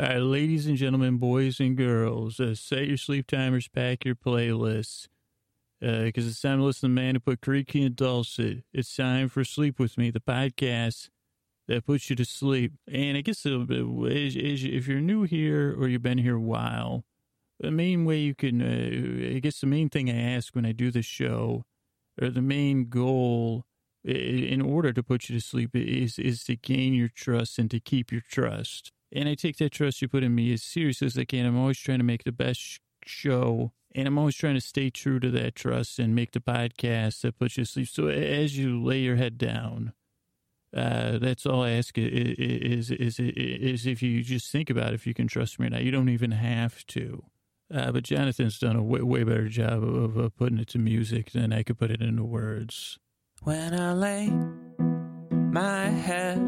All right, ladies and gentlemen, boys and girls, uh, set your sleep timers, pack your playlists, because uh, it's time to listen to the man who put creaky and dulcet. It's time for Sleep With Me, the podcast that puts you to sleep. And I guess uh, if you're new here or you've been here a while, the main way you can, uh, I guess the main thing I ask when I do the show, or the main goal in order to put you to sleep is, is to gain your trust and to keep your trust. And I take that trust you put in me as serious as I can. I'm always trying to make the best show. And I'm always trying to stay true to that trust and make the podcast that puts you to sleep. So as you lay your head down, uh, that's all I ask is, is, is, is if you just think about if you can trust me or not. You don't even have to. Uh, but Jonathan's done a way, way better job of, of putting it to music than I could put it into words. When I lay my head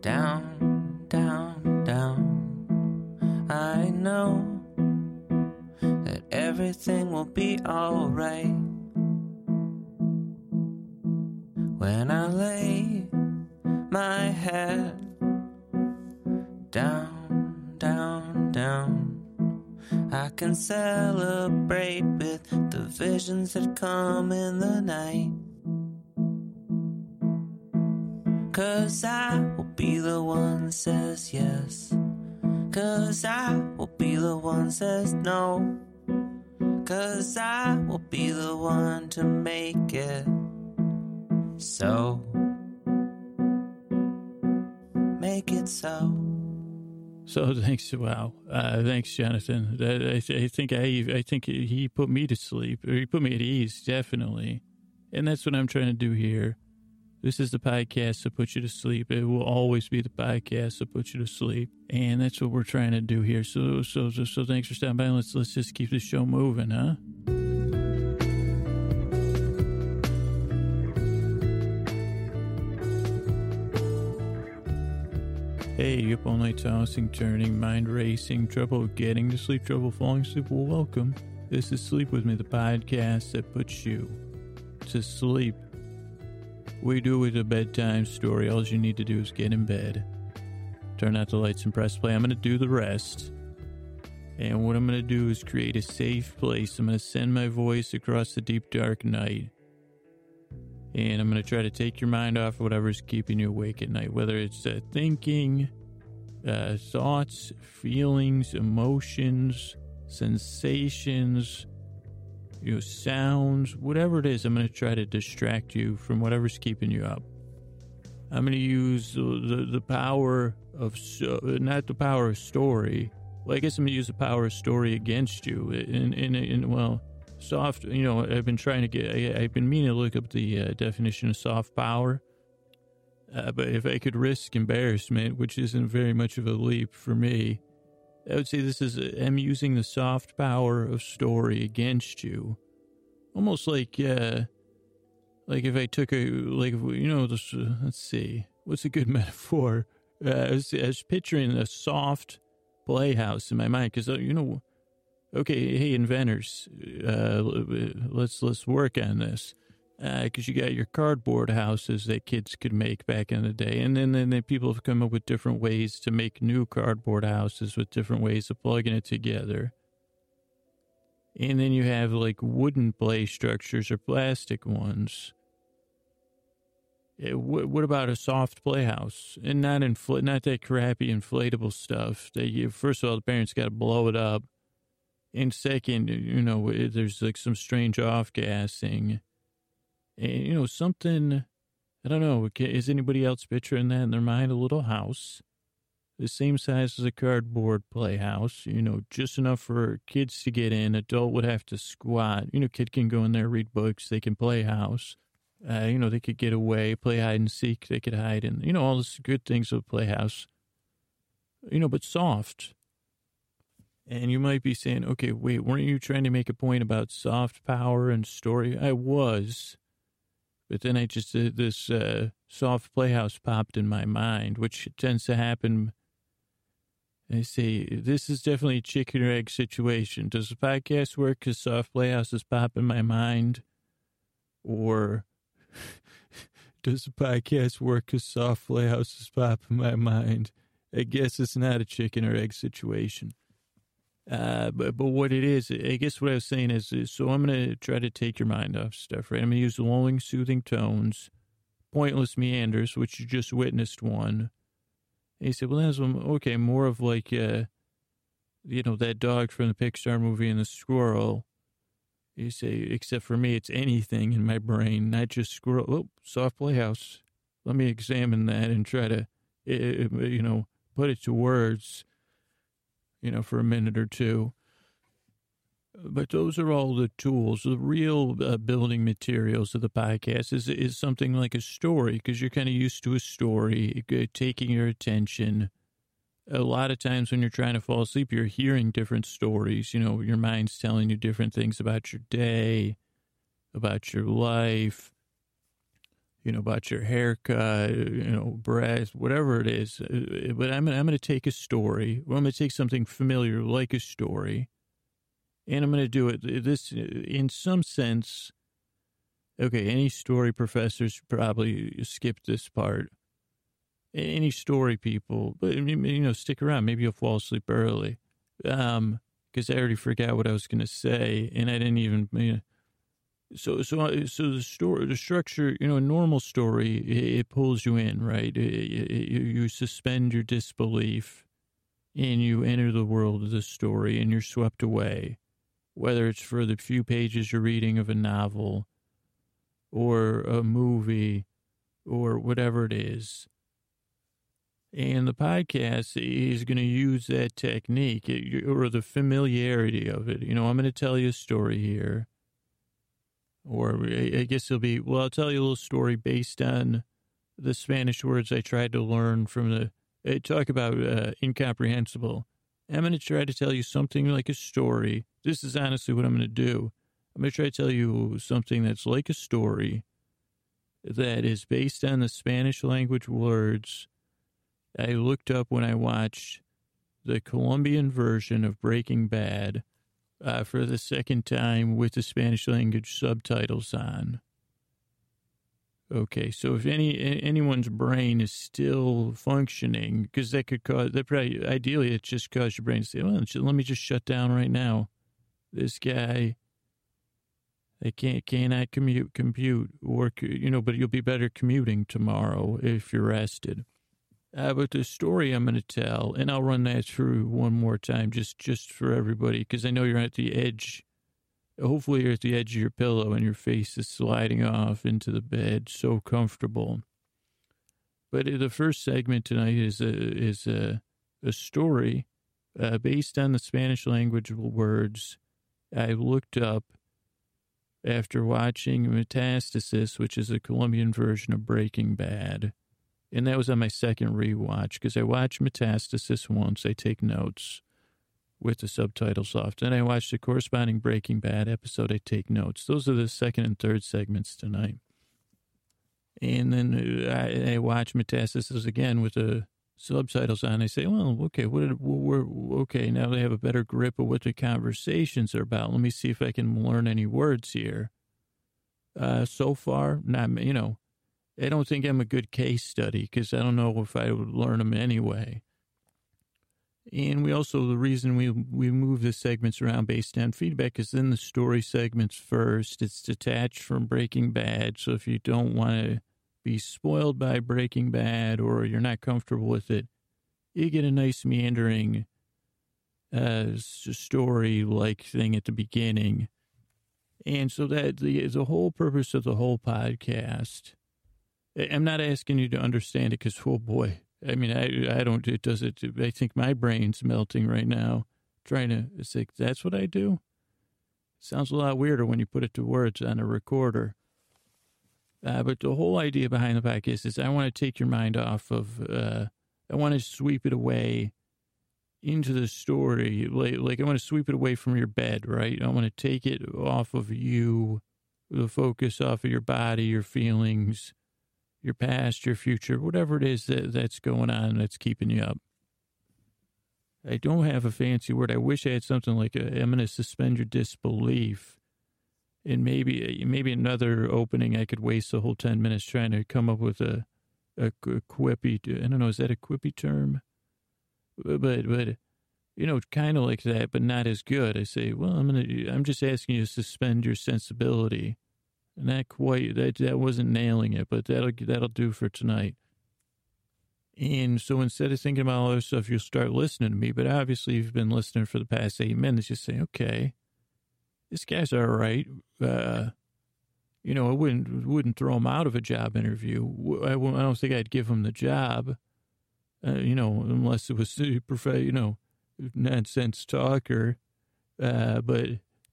down down, know that everything will be alright when I lay my head down, down, down. I can celebrate with the visions that come in the night. Cause I will be the one says yes. Cause I will be the one says no. Cause I will be the one to make it so. Make it so. So thanks, wow, uh, thanks, Jonathan. I, I, think I, I think he put me to sleep, or he put me at ease, definitely, and that's what I'm trying to do here. This is the podcast to put you to sleep. It will always be the podcast to put you to sleep, and that's what we're trying to do here. So, so, so, so thanks for stopping by. Let's let's just keep the show moving, huh? Hey, you up all night tossing, turning, mind racing, trouble getting to sleep, trouble falling asleep? Well, welcome. This is Sleep With Me, the podcast that puts you to sleep. We do with a bedtime story. All you need to do is get in bed, turn out the lights, and press play. I'm going to do the rest. And what I'm going to do is create a safe place. I'm going to send my voice across the deep, dark night. And I'm going to try to take your mind off of whatever's keeping you awake at night, whether it's uh, thinking, uh, thoughts, feelings, emotions, sensations, you know, sounds, whatever it is, I'm going to try to distract you from whatever's keeping you up. I'm going to use the, the, the power of, so, not the power of story. Well, I guess I'm going to use the power of story against you. In, in, in well, soft, you know, I've been trying to get, I, have been meaning to look up the uh, definition of soft power. Uh, but if I could risk embarrassment, which isn't very much of a leap for me, I would say this is, I'm using the soft power of story against you. Almost like, uh, like if I took a, like, you know, this, uh, let's see, what's a good metaphor? Uh, I, was, I was picturing a soft playhouse in my mind because, uh, you know, okay, hey, inventors, uh, let's, let's work on this because uh, you got your cardboard houses that kids could make back in the day, and then then people have come up with different ways to make new cardboard houses with different ways of plugging it together. And then you have like wooden play structures or plastic ones. what about a soft playhouse and not infl- not that crappy inflatable stuff that you first of all the parents got to blow it up, and second, you know, there's like some strange off gassing you know, something, I don't know, is anybody else picturing that in their mind? A little house, the same size as a cardboard playhouse, you know, just enough for kids to get in. Adult would have to squat. You know, kid can go in there, read books, they can play house. Uh, you know, they could get away, play hide and seek, they could hide in, you know, all the good things of a playhouse. You know, but soft. And you might be saying, okay, wait, weren't you trying to make a point about soft power and story? I was. But then I just, uh, this uh, soft playhouse popped in my mind, which tends to happen. I say, this is definitely a chicken or egg situation. Does the podcast work because soft playhouses pop in my mind? Or does the podcast work because soft playhouses pop in my mind? I guess it's not a chicken or egg situation. Uh, but but what it is, I guess what I was saying is, is so I'm going to try to take your mind off stuff, right? I'm going to use lulling, soothing tones, pointless meanders, which you just witnessed one. And he said, well, that's okay, more of like, uh, you know, that dog from the Pixar movie and the squirrel. You say, except for me, it's anything in my brain, not just squirrel. Oh, soft playhouse. Let me examine that and try to, you know, put it to words you know, for a minute or two. But those are all the tools. The real uh, building materials of the podcast is is something like a story because you're kind of used to a story taking your attention. A lot of times when you're trying to fall asleep, you're hearing different stories. You know, your mind's telling you different things about your day, about your life, you know, about your haircut, you know, breath, whatever it is. Uh, but I'm, I'm going to take a story. Well, I'm going to take something familiar like a story, and I'm going to do it this in some sense. Okay, any story professors probably skip this part. Any story people, but you know, stick around. Maybe you'll fall asleep early, um, because I already forgot what I was going to say, and I didn't even. You know, so so uh, so the story the structure you know a normal story it, it pulls you in right? It, it, you suspend your disbelief and you enter the world of the story and you're swept away whether it's for the few pages you're reading of a novel or a movie or whatever it is. And the podcast is going to use that technique or the familiarity of it. You know i'm going to tell you a story here or I guess it'll be, well, I'll tell you a little story based on the Spanish words I tried to learn from the, I talk about uh, incomprehensible. I'm going to try to tell you something like a story. This is honestly what I'm going to do. I'm going to try to tell you something that's like a story that is based on the Spanish language words I looked up when I watched the Colombian version of Breaking Bad uh, for the second time with the Spanish language subtitles on. Okay, so if any anyone's brain is still functioning, because that could cause that probably ideally it just cause your brain to say, "Well, let me just shut down right now." This guy, they can't cannot commute compute work, you know, but you'll be better commuting tomorrow if you're rested. Uh, but the story I'm going to tell, and I'll run that through one more time, just just for everybody, because I know you're at the edge. Hopefully, you're at the edge of your pillow and your face is sliding off into the bed, so comfortable. But the first segment tonight is a is a a story uh, based on the Spanish language words I looked up after watching Metastasis, which is a Colombian version of Breaking Bad. And that was on my second rewatch because I watched Metastasis once. I take notes with the subtitles off. Then I watched the corresponding Breaking Bad episode. I take notes. Those are the second and third segments tonight. And then uh, I, I watch Metastasis again with the subtitles on. I say, well, okay, what we're, okay, now they have a better grip of what the conversations are about. Let me see if I can learn any words here. Uh, so far, not, you know, I don't think I'm a good case study because I don't know if I would learn them anyway. And we also, the reason we, we move the segments around based on feedback is in the story segments first. It's detached from Breaking Bad. So if you don't want to be spoiled by Breaking Bad or you're not comfortable with it, you get a nice meandering uh, story like thing at the beginning. And so that the, the whole purpose of the whole podcast I'm not asking you to understand it because, oh boy, I mean, I, I don't, it does it. I think my brain's melting right now trying to, it's like, that's what I do. Sounds a lot weirder when you put it to words on a recorder. Uh, but the whole idea behind the podcast is I want to take your mind off of, uh, I want to sweep it away into the story. Like, like I want to sweep it away from your bed, right? I want to take it off of you, the focus off of your body, your feelings, your past, your future, whatever it is that, that's going on that's keeping you up. I don't have a fancy word. I wish I had something like uh, i am going to suspend your disbelief. And maybe uh, maybe another opening, I could waste the whole 10 minutes trying to come up with a, a, a quippy. I don't know, is that a quippy term? but, but, you know, kind of like that, but not as good. I say, well, I'm to, I'm just asking you to suspend your sensibility. Not quite, that, that wasn't nailing it, but that'll, that'll do for tonight. And so instead of thinking about all this stuff, you'll start listening to me. But obviously, you've been listening for the past eight minutes. You say, okay, this guy's all right. Uh, you know, I wouldn't wouldn't throw him out of a job interview. I, I don't think I'd give him the job. Uh, you know, unless it was super, you know, nonsense talker. Uh, but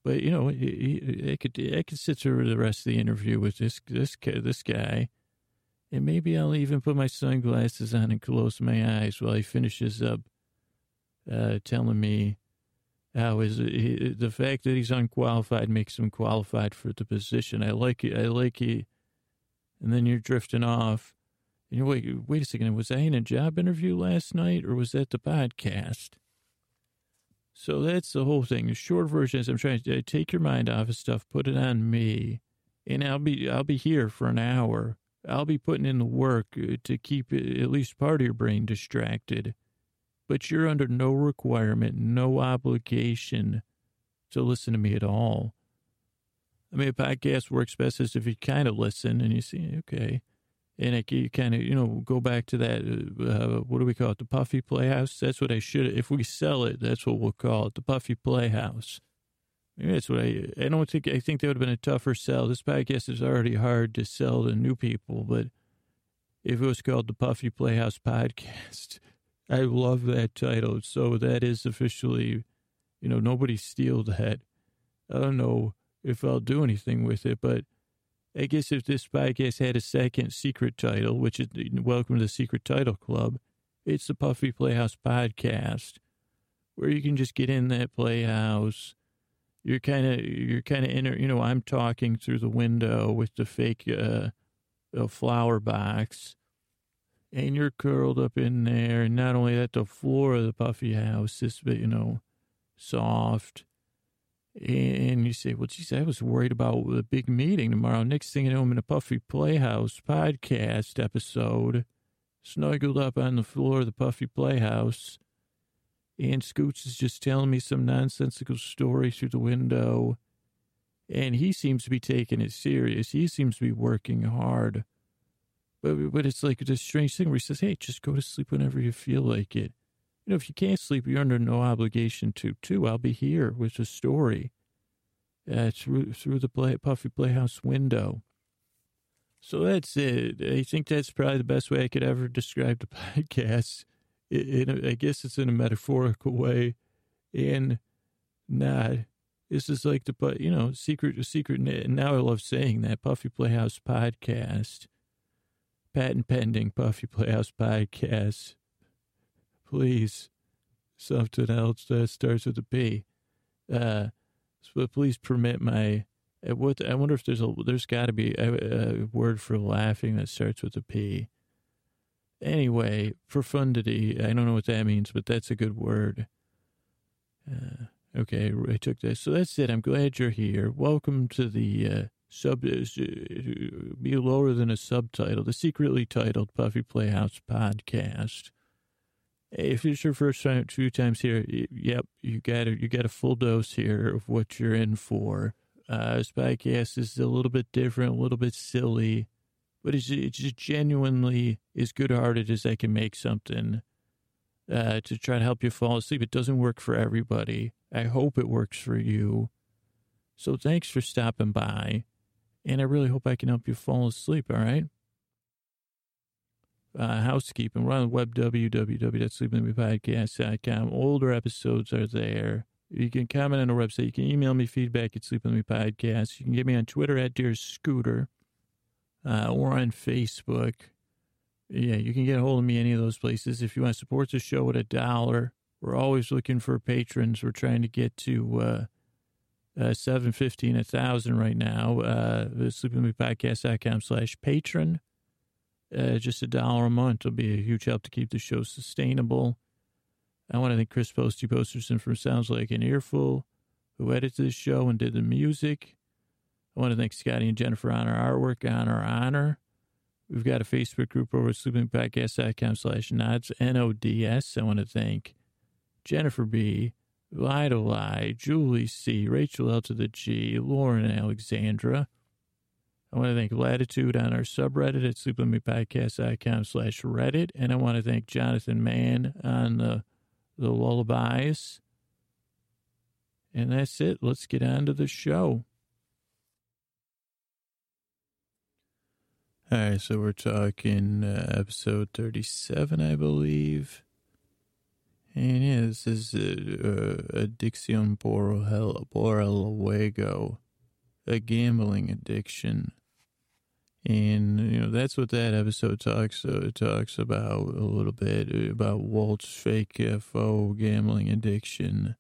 but you know, I could I could sit through the rest of the interview with this this this guy, and maybe I'll even put my sunglasses on and close my eyes while he finishes up uh, telling me how is the fact that he's unqualified makes him qualified for the position. I like it. I like it. And then you're drifting off. And you're, wait, wait a second. Was I in a job interview last night or was that the podcast? So that's the whole thing. The short version is I'm trying to take your mind off of stuff, put it on me, and I'll be I'll be here for an hour. I'll be putting in the work uh, to keep at least part of your brain distracted but you're under no requirement, no obligation to listen to me at all. I mean, a podcast works best as if you kind of listen and you see, okay. And it, you kind of, you know, go back to that, uh, what do we call it? The Puffy Playhouse? That's what I should, if we sell it, that's what we'll call it, the Puffy Playhouse. Maybe that's what I, I don't think, I think that would have been a tougher sell. This podcast is already hard to sell to new people, but if it was called the Puffy Playhouse Podcast, I love that title. So that is officially, you know, nobody steal that. I don't know if I'll do anything with it, but I guess if this podcast had a second secret title, which is Welcome to the Secret Title Club, it's the Puffy Playhouse Podcast, where you can just get in that playhouse. You're kind of, you're kind of in, you know, I'm talking through the window with the fake uh, flower box and you're curled up in there. And not only that, the floor of the puffy house is, you know, soft. And you say, well, geez, I was worried about the big meeting tomorrow. Next thing you know, I'm in a Puffy Playhouse podcast episode, snuggled up on the floor of the Puffy Playhouse. And Scoots is just telling me some nonsensical story through the window. And he seems to be taking it serious. He seems to be working hard. But, but it's like this strange thing where he says, hey, just go to sleep whenever you feel like it. You know, if you can't sleep, you're under no obligation to, too. I'll be here with a story uh, through, through the play, Puffy Playhouse window. So that's it. I think that's probably the best way I could ever describe the podcast. It, it, I guess it's in a metaphorical way and not. This is like the, you know, secret, secret. Now I love saying that Puffy Playhouse podcast patent pending Puffy Playhouse podcast. Please, something else that starts with a P. Uh, so please permit my. Uh, what I wonder if there's a there's got to be a, a, word for laughing that starts with a P. Anyway, profundity. I don't know what that means, but that's a good word. Uh, okay, I took this. So that's it. I'm glad you're here. Welcome to the uh, sub uh, be lower than a subtitle. The secretly titled Puffy Playhouse podcast. If it's your first time, two times here, yep, you got a, you got a full dose here of what you're in for. Uh, this podcast is a little bit different, a little bit silly, but it's, it's just genuinely as good-hearted as I can make something uh, to try to help you fall asleep. It doesn't work for everybody. I hope it works for you. So thanks for stopping by. And I really hope I can help you fall asleep, all right? Uh, housekeeping. We're on the web, www.sleepwithmepodcast.com. Older episodes are there. You can comment on the website. You can email me feedback at sleepwithmepodcast. You can get me on Twitter at Dear Scooter uh, or on Facebook. Yeah, you can get a hold of me any of those places. If you want to support the show at a dollar, we're always looking for patrons. We're trying to get to uh, uh, 750 and 1000 right now. Uh, sleepingwithmepodcast.com slash patron. Uh, just a dollar a month will be a huge help to keep the show sustainable. I want to thank Chris Posty Posterson from Sounds Like an Earful, who edited the show and did the music. I want to thank Scotty and Jennifer on our artwork, on our honor. We've got a Facebook group over at sleepingpodcast.com slash nods, N-O-D-S. I want to thank Jennifer B., Vital I, Julie C., Rachel L to the G, Lauren Alexandra. I want to thank Latitude on our subreddit at sleepwithmepodcast.com slash Reddit. And I want to thank Jonathan Mann on the, the lullabies. And that's it. Let's get on to the show. All right, so we're talking uh, episode 37, I believe. And yeah, this is uh, uh, Addiction por el, por el a gambling addiction. And, you know, that's what that episode talks uh, talks about a little bit, about Walt's fake FO gambling addiction.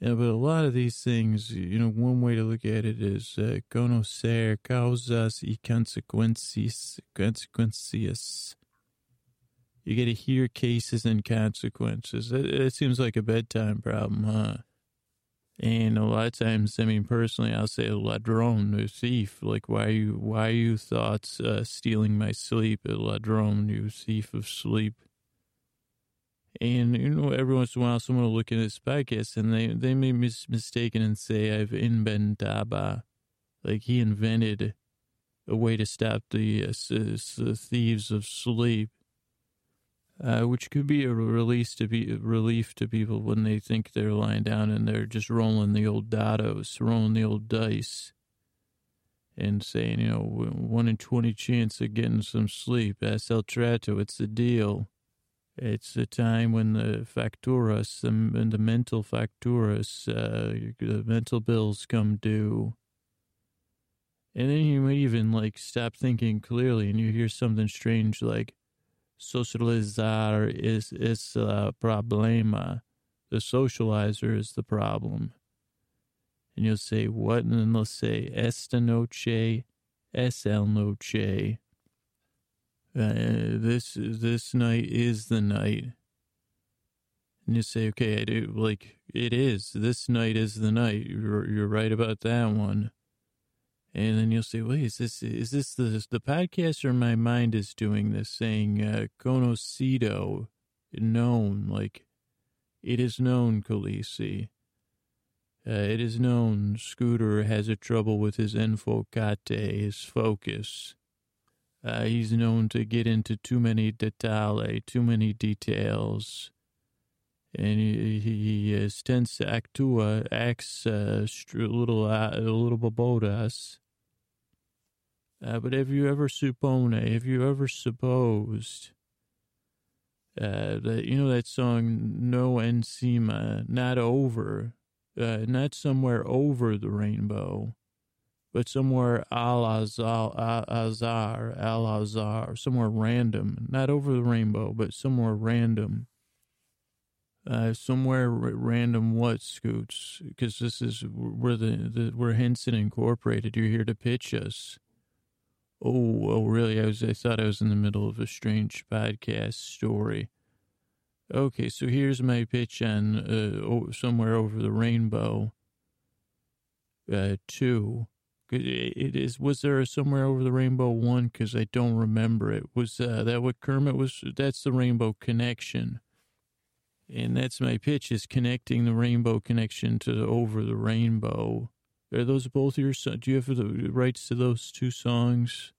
Yeah, but a lot of these things, you know, one way to look at it is uh, conocer causas y consecuencias. consecuencias. You got to hear cases and consequences. It, seems like a bedtime problem, huh? And a lot of times, I mean, personally, I'll say ladrón, a thief. Like, why you, why you thoughts uh, stealing my sleep? A ladrón, you thief of sleep. And, you know, every once in a while, someone will look at this podcast and they, they may be mistaken and say, I've inventaba. Like he invented a way to stop the, uh, the thieves of sleep, uh, which could be a release to be relief to people when they think they're lying down and they're just rolling the old dados, rolling the old dice and saying, you know, one in 20 chance of getting some sleep. That's El Trato. It's the deal. It's the time when the facturas, the, the mental facturas, uh, the mental bills come due. And then you might even like stop thinking clearly and you hear something strange like socializar is, is a problema. The socializer is the problem. And you'll say, what? And then they'll say, esta noche es el noche. Uh, this this night is the night. And you say, okay, I do like it is. This night is the night. You're you're right about that one. And then you'll say, wait, is this is this the the podcast or my mind is doing this, saying uh, conocido, known, like it is known, Khaleesi. Uh, it is known Scooter has a trouble with his enfocate, his focus. Uh, he's known to get into too many dettagli, too many details. And he, he, he tends to actua, acts uh, a little, uh, a little bobodas. Uh, but have you ever suppone, have you ever supposed uh, that, you know, that song, No Encima, not over, uh, not somewhere over the rainbow, but somewhere al azar, al azar, somewhere random, not over the rainbow, but somewhere random. Uh, somewhere r- random what scoots because this is where the, the where Henson Incorporated. You're here to pitch us. Oh, oh, really? I was I thought I was in the middle of a strange podcast story. Okay, so here's my pitch on uh, somewhere over the rainbow. Uh, two it is. Was there somewhere over the rainbow one? Because I don't remember it. Was uh, that what Kermit was? That's the Rainbow Connection, and that's my pitch: is connecting the Rainbow Connection to Over the Rainbow. Are those both your? Do you have the rights to those two songs?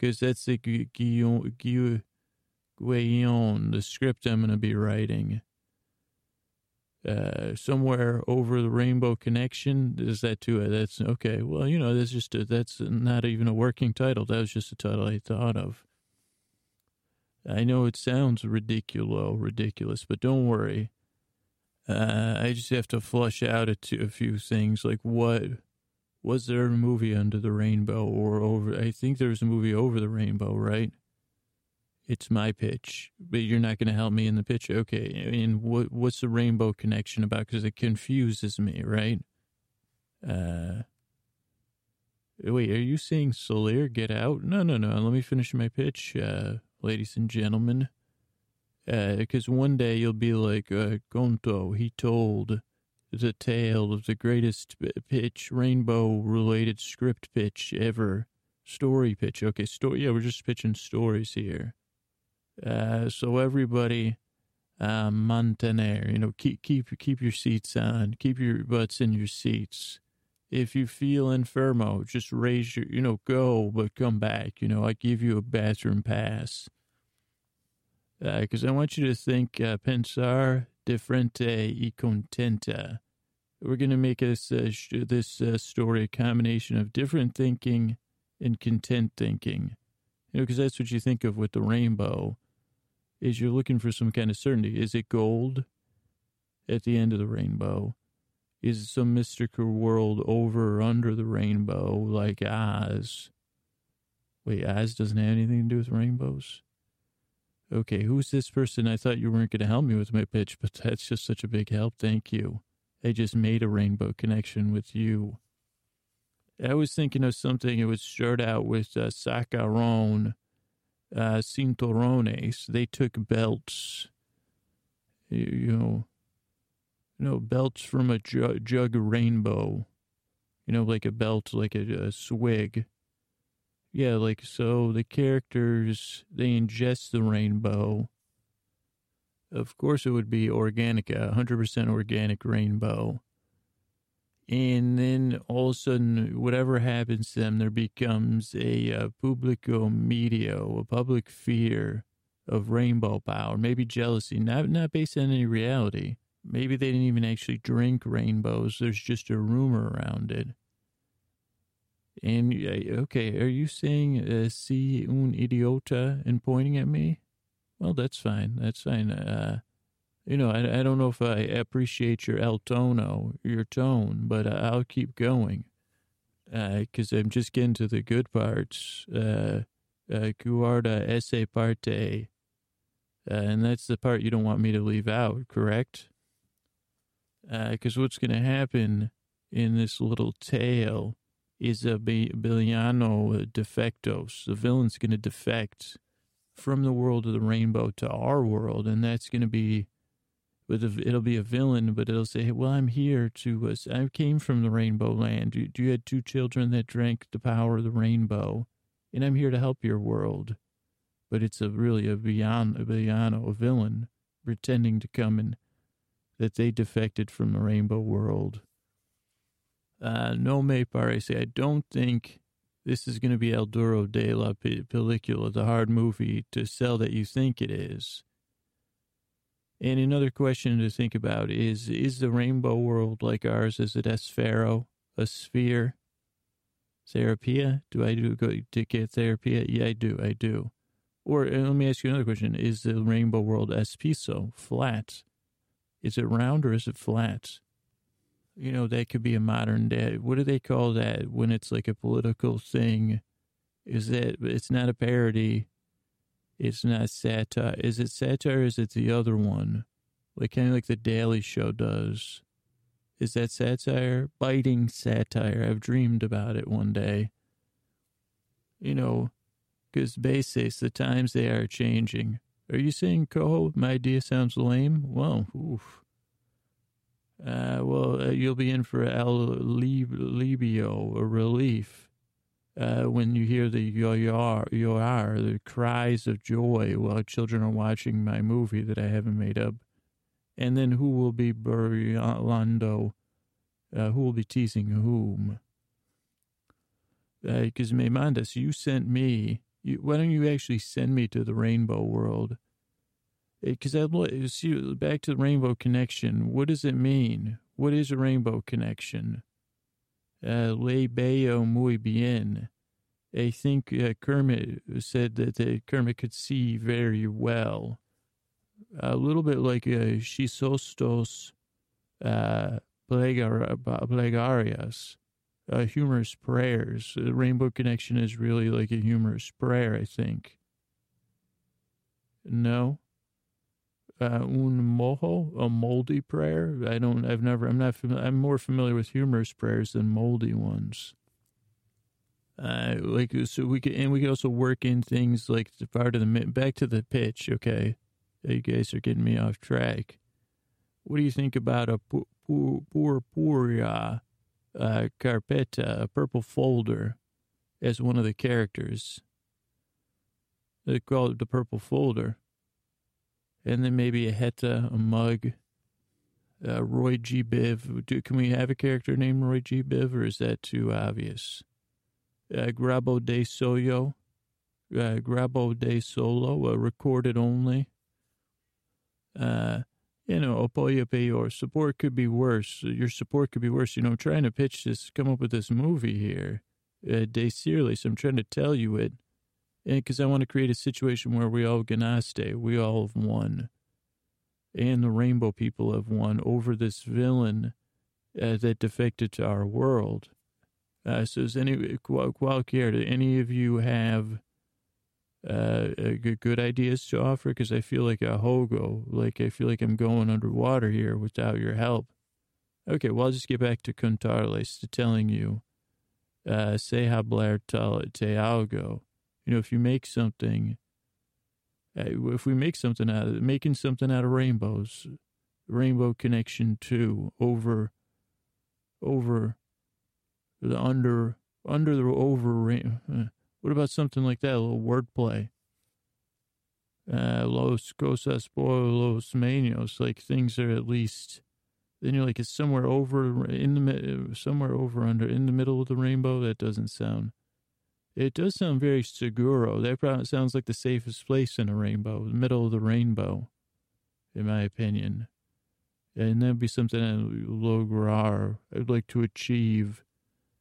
Because that's the Guillaume, the script I'm going to be writing uh, somewhere over the rainbow connection. Is that too? That's okay. Well, you know, that's just a, that's not even a working title. That was just a title I thought of. I know it sounds ridiculous, ridiculous, but don't worry. Uh, I just have to flush out a, a few things like what was there a movie under the rainbow or over? I think there was a movie over the rainbow, right? it's my pitch, but you're not going to help me in the pitch. Okay. And what, what's the rainbow connection about? Because it confuses me, right? Uh, wait, are you saying Soler get out? No, no, no. Let me finish my pitch, uh, ladies and gentlemen. Uh, Because one day you'll be like, uh, Gonto, he told the tale of the greatest pitch, rainbow related script pitch ever Story pitch. Okay, story. Yeah, we're just pitching stories here. Uh, so everybody, uh, mantener, you know, keep keep keep your seats on, keep your butts in your seats. If you feel infermo, just raise your, you know, go, but come back. You know, I give you a bathroom pass. Because uh, I want you to think, uh, pensar diferente y contenta. We're going to make this, uh, sh- this uh, story a combination of different thinking and content thinking. You know, because that's what you think of with the rainbow, is you're looking for some kind of certainty. Is it gold at the end of the rainbow? Is it some mystical world over or under the rainbow like Oz? Wait, Oz doesn't have anything to do with rainbows? Okay, who's this person? I thought you weren't going to help me with my pitch, but that's just such a big help. Thank you. I just made a rainbow connection with you. I was thinking of something. It would start out with uh, Sacaron, uh, Cinturones. They took belts, you, you know, you know, belts from a jug, jug rainbow, you know, like a belt, like a, a swig. Yeah, like so the characters, they ingest the rainbow. Of course, it would be Organica, 100% organic rainbow. And then all of a sudden, whatever happens to them, there becomes a, a publico medio, a public fear of rainbow power, maybe jealousy, not, not based on any reality. Maybe they didn't even actually drink rainbows. There's just a rumor around it. And okay, are you saying uh, "si un idiota" and pointing at me? Well, that's fine. That's fine. Uh, you know, I, I don't know if I appreciate your el tono, your tone, but I'll keep going because uh, I'm just getting to the good parts. Uh, uh, guarda esse parte, uh, and that's the part you don't want me to leave out, correct? Because uh, what's going to happen in this little tale is a Biliano defectos. The villain's going to defect from the world of the rainbow to our world, and that's going to be, it'll be a villain, but it'll say, "Well, I'm here to. I came from the rainbow land. You, you had two children that drank the power of the rainbow, and I'm here to help your world." But it's a really a villano, a villano, a villain, pretending to come and that they defected from the rainbow world uh, no me parece. I don't think this is going to be El Duro de la Película, the hard movie to sell that you think it is. And another question to think about is, is the rainbow world like ours? Is it esfero, a sphere? Therapia? Do I do go to get therapy? Yeah, I do. I do. Or let me ask you another question. Is the rainbow world espiso, flat? Is it round or is it flat? You know, that could be a modern day. What do they call that when it's like a political thing? Is that it's not a parody? It's not satire. Is it satire? is it the other one? Like kind of like the Daily Show does. Is that satire? Biting satire. I've dreamed about it one day. You know, because basis, the times they are changing. Are you saying, Coho, my idea sounds lame? Well, oof. Uh, well, uh, you'll be in for El Libio, a relief. Uh, when you hear the yoyar, yoyar, the cries of joy while children are watching my movie that I haven't made up. And then who will be burlando? Uh, who will be teasing whom? Because uh, Memandas, you sent me. You, why don't you actually send me to the rainbow world? Because I see back to the rainbow connection. What does it mean? What is a rainbow connection? Uh, le veo muy bien. I think uh, Kermit said that Kermit could see very well. A little bit like uh, Chisostos uh, Plegarias, uh, humorous prayers. The rainbow connection is really like a humorous prayer, I think. No? Uh, un mojo, a moldy prayer. I don't, I've never, I'm not familiar, I'm more familiar with humorous prayers than moldy ones. Uh, like, so we can, and we can also work in things like the part of the, back to the pitch, okay? You guys are getting me off track. What do you think about a purpurea uh, carpeta, a purple folder? as one of the characters. They call it the purple folder. And then maybe a Heta, a mug, uh, Roy G. Biv. Do, can we have a character named Roy G. Biv, or is that too obvious? Uh, Grabo de Soyo, uh, Grabo de Solo, uh, recorded only. Uh, you know, Opoya Payor, support could be worse. Your support could be worse. You know, I'm trying to pitch this, come up with this movie here, uh, De Searless. I'm trying to tell you it because I want to create a situation where we all ganaste, we all have won, and the Rainbow people have won over this villain uh, that defected to our world. Uh, so, is any qualquier? Do any of you have uh, good, good ideas to offer? Because I feel like a hogo, like I feel like I'm going underwater here without your help. Okay, well, I'll just get back to Contarles to telling you, uh, se hablar tal te algo you know, if you make something, uh, if we make something out of making something out of rainbows, rainbow connection two over, over the under, under the over, uh, what about something like that? A little wordplay. Uh, los cosas por los menos, like things are at least, then you're like, it's somewhere over in the, somewhere over under, in the middle of the rainbow. That doesn't sound it does sound very seguro. That sounds like the safest place in a rainbow, the middle of the rainbow, in my opinion. And that'd be something I lograr. I'd like to achieve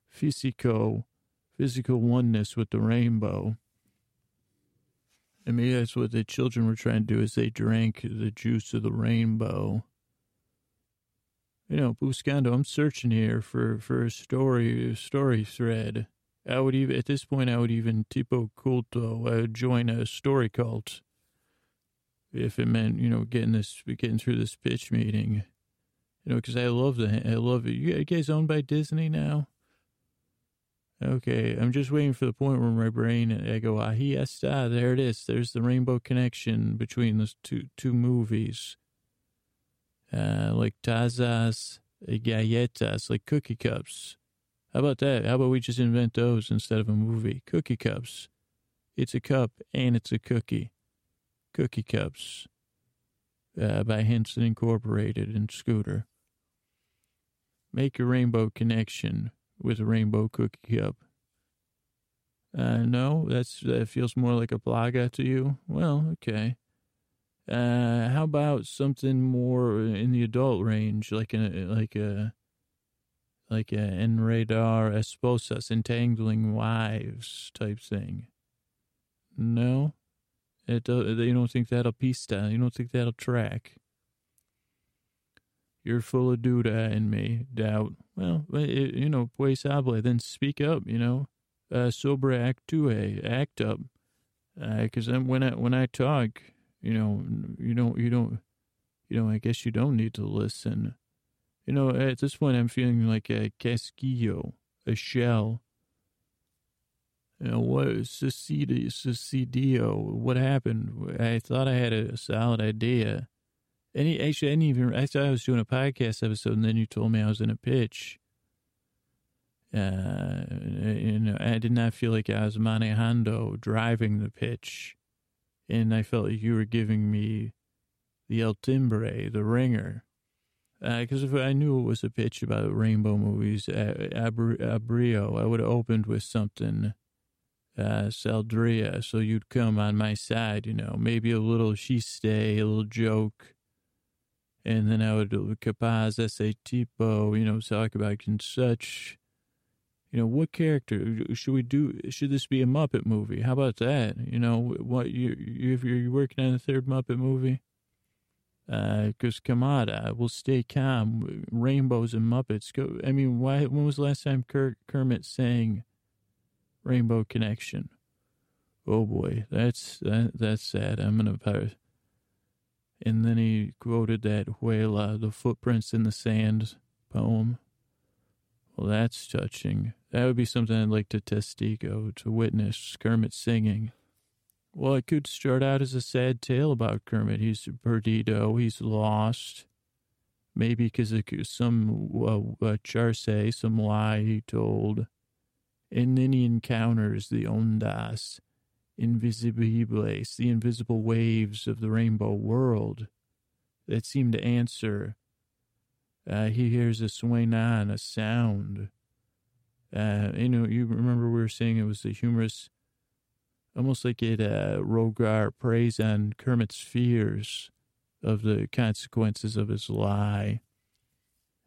physico, physical oneness with the rainbow. And maybe that's what the children were trying to do is they drank the juice of the rainbow. You know, Buscando, I'm searching here for, for a story, a story thread. I would even, at this point, I would even tipo culto, would join a story cult if it meant, you know, getting this, getting through this pitch meeting. You know, because I love the, I love it. You guys owned by Disney now? Okay, I'm just waiting for the point where my brain, I go, ah, yes, ah, there it is. There's the rainbow connection between those two two movies. Uh, like tazas, galletas, like cookie cups. How about that? How about we just invent those instead of a movie? Cookie cups. It's a cup and it's a cookie. Cookie cups uh, by Henson Incorporated and Scooter. Make a rainbow connection with a rainbow cookie cup. Uh, no, that's that feels more like a plaga to you. Well, okay. Uh, how about something more in the adult range, like a like a like a enredar esposas, entangling wives type thing. No, it you don't think that'll pista, you don't think that'll track. You're full of duda in me, doubt. Well, it, you know, pues hable, then speak up, you know. Uh, sobre actue, act up. Because uh, when I, when I talk, you know, you don't, you don't, you know, I guess you don't need to listen. You know, at this point, I'm feeling like a casquillo, a shell. You know, what, suicidio, what happened? I thought I had a solid idea. Any, actually, I didn't even, I thought I was doing a podcast episode, and then you told me I was in a pitch. Uh, you know, I did not feel like I was manejando, driving the pitch. And I felt like you were giving me the El Timbre, the ringer because uh, if I knew it was a pitch about rainbow movies, uh, Abrio, I would have opened with something, uh, Saldria, so you'd come on my side, you know, maybe a little she stay, a little joke, and then I would capaz ese tipo, you know, talk about such, you know, what character should we do? Should this be a Muppet movie? How about that? You know, what you, you if you're working on a third Muppet movie? Because uh, Kamada will stay calm. Rainbows and Muppets go. I mean, why? When was the last time Ker- Kermit sang "Rainbow Connection"? Oh boy, that's that, that's sad. I'm gonna. Post. And then he quoted that Huela, the footprints in the sand poem. Well, that's touching. That would be something I'd like to testigo to witness Kermit singing. Well, it could start out as a sad tale about Kermit. He's perdido. He's lost. Maybe because of some uh, uh, charse, some lie he told. And then he encounters the ondas invisibles, the invisible waves of the rainbow world that seem to answer. Uh, he hears a on, a sound. Uh, you know, you remember we were saying it was the humorous, almost like it, uh, Rogar preys on Kermit's fears of the consequences of his lie.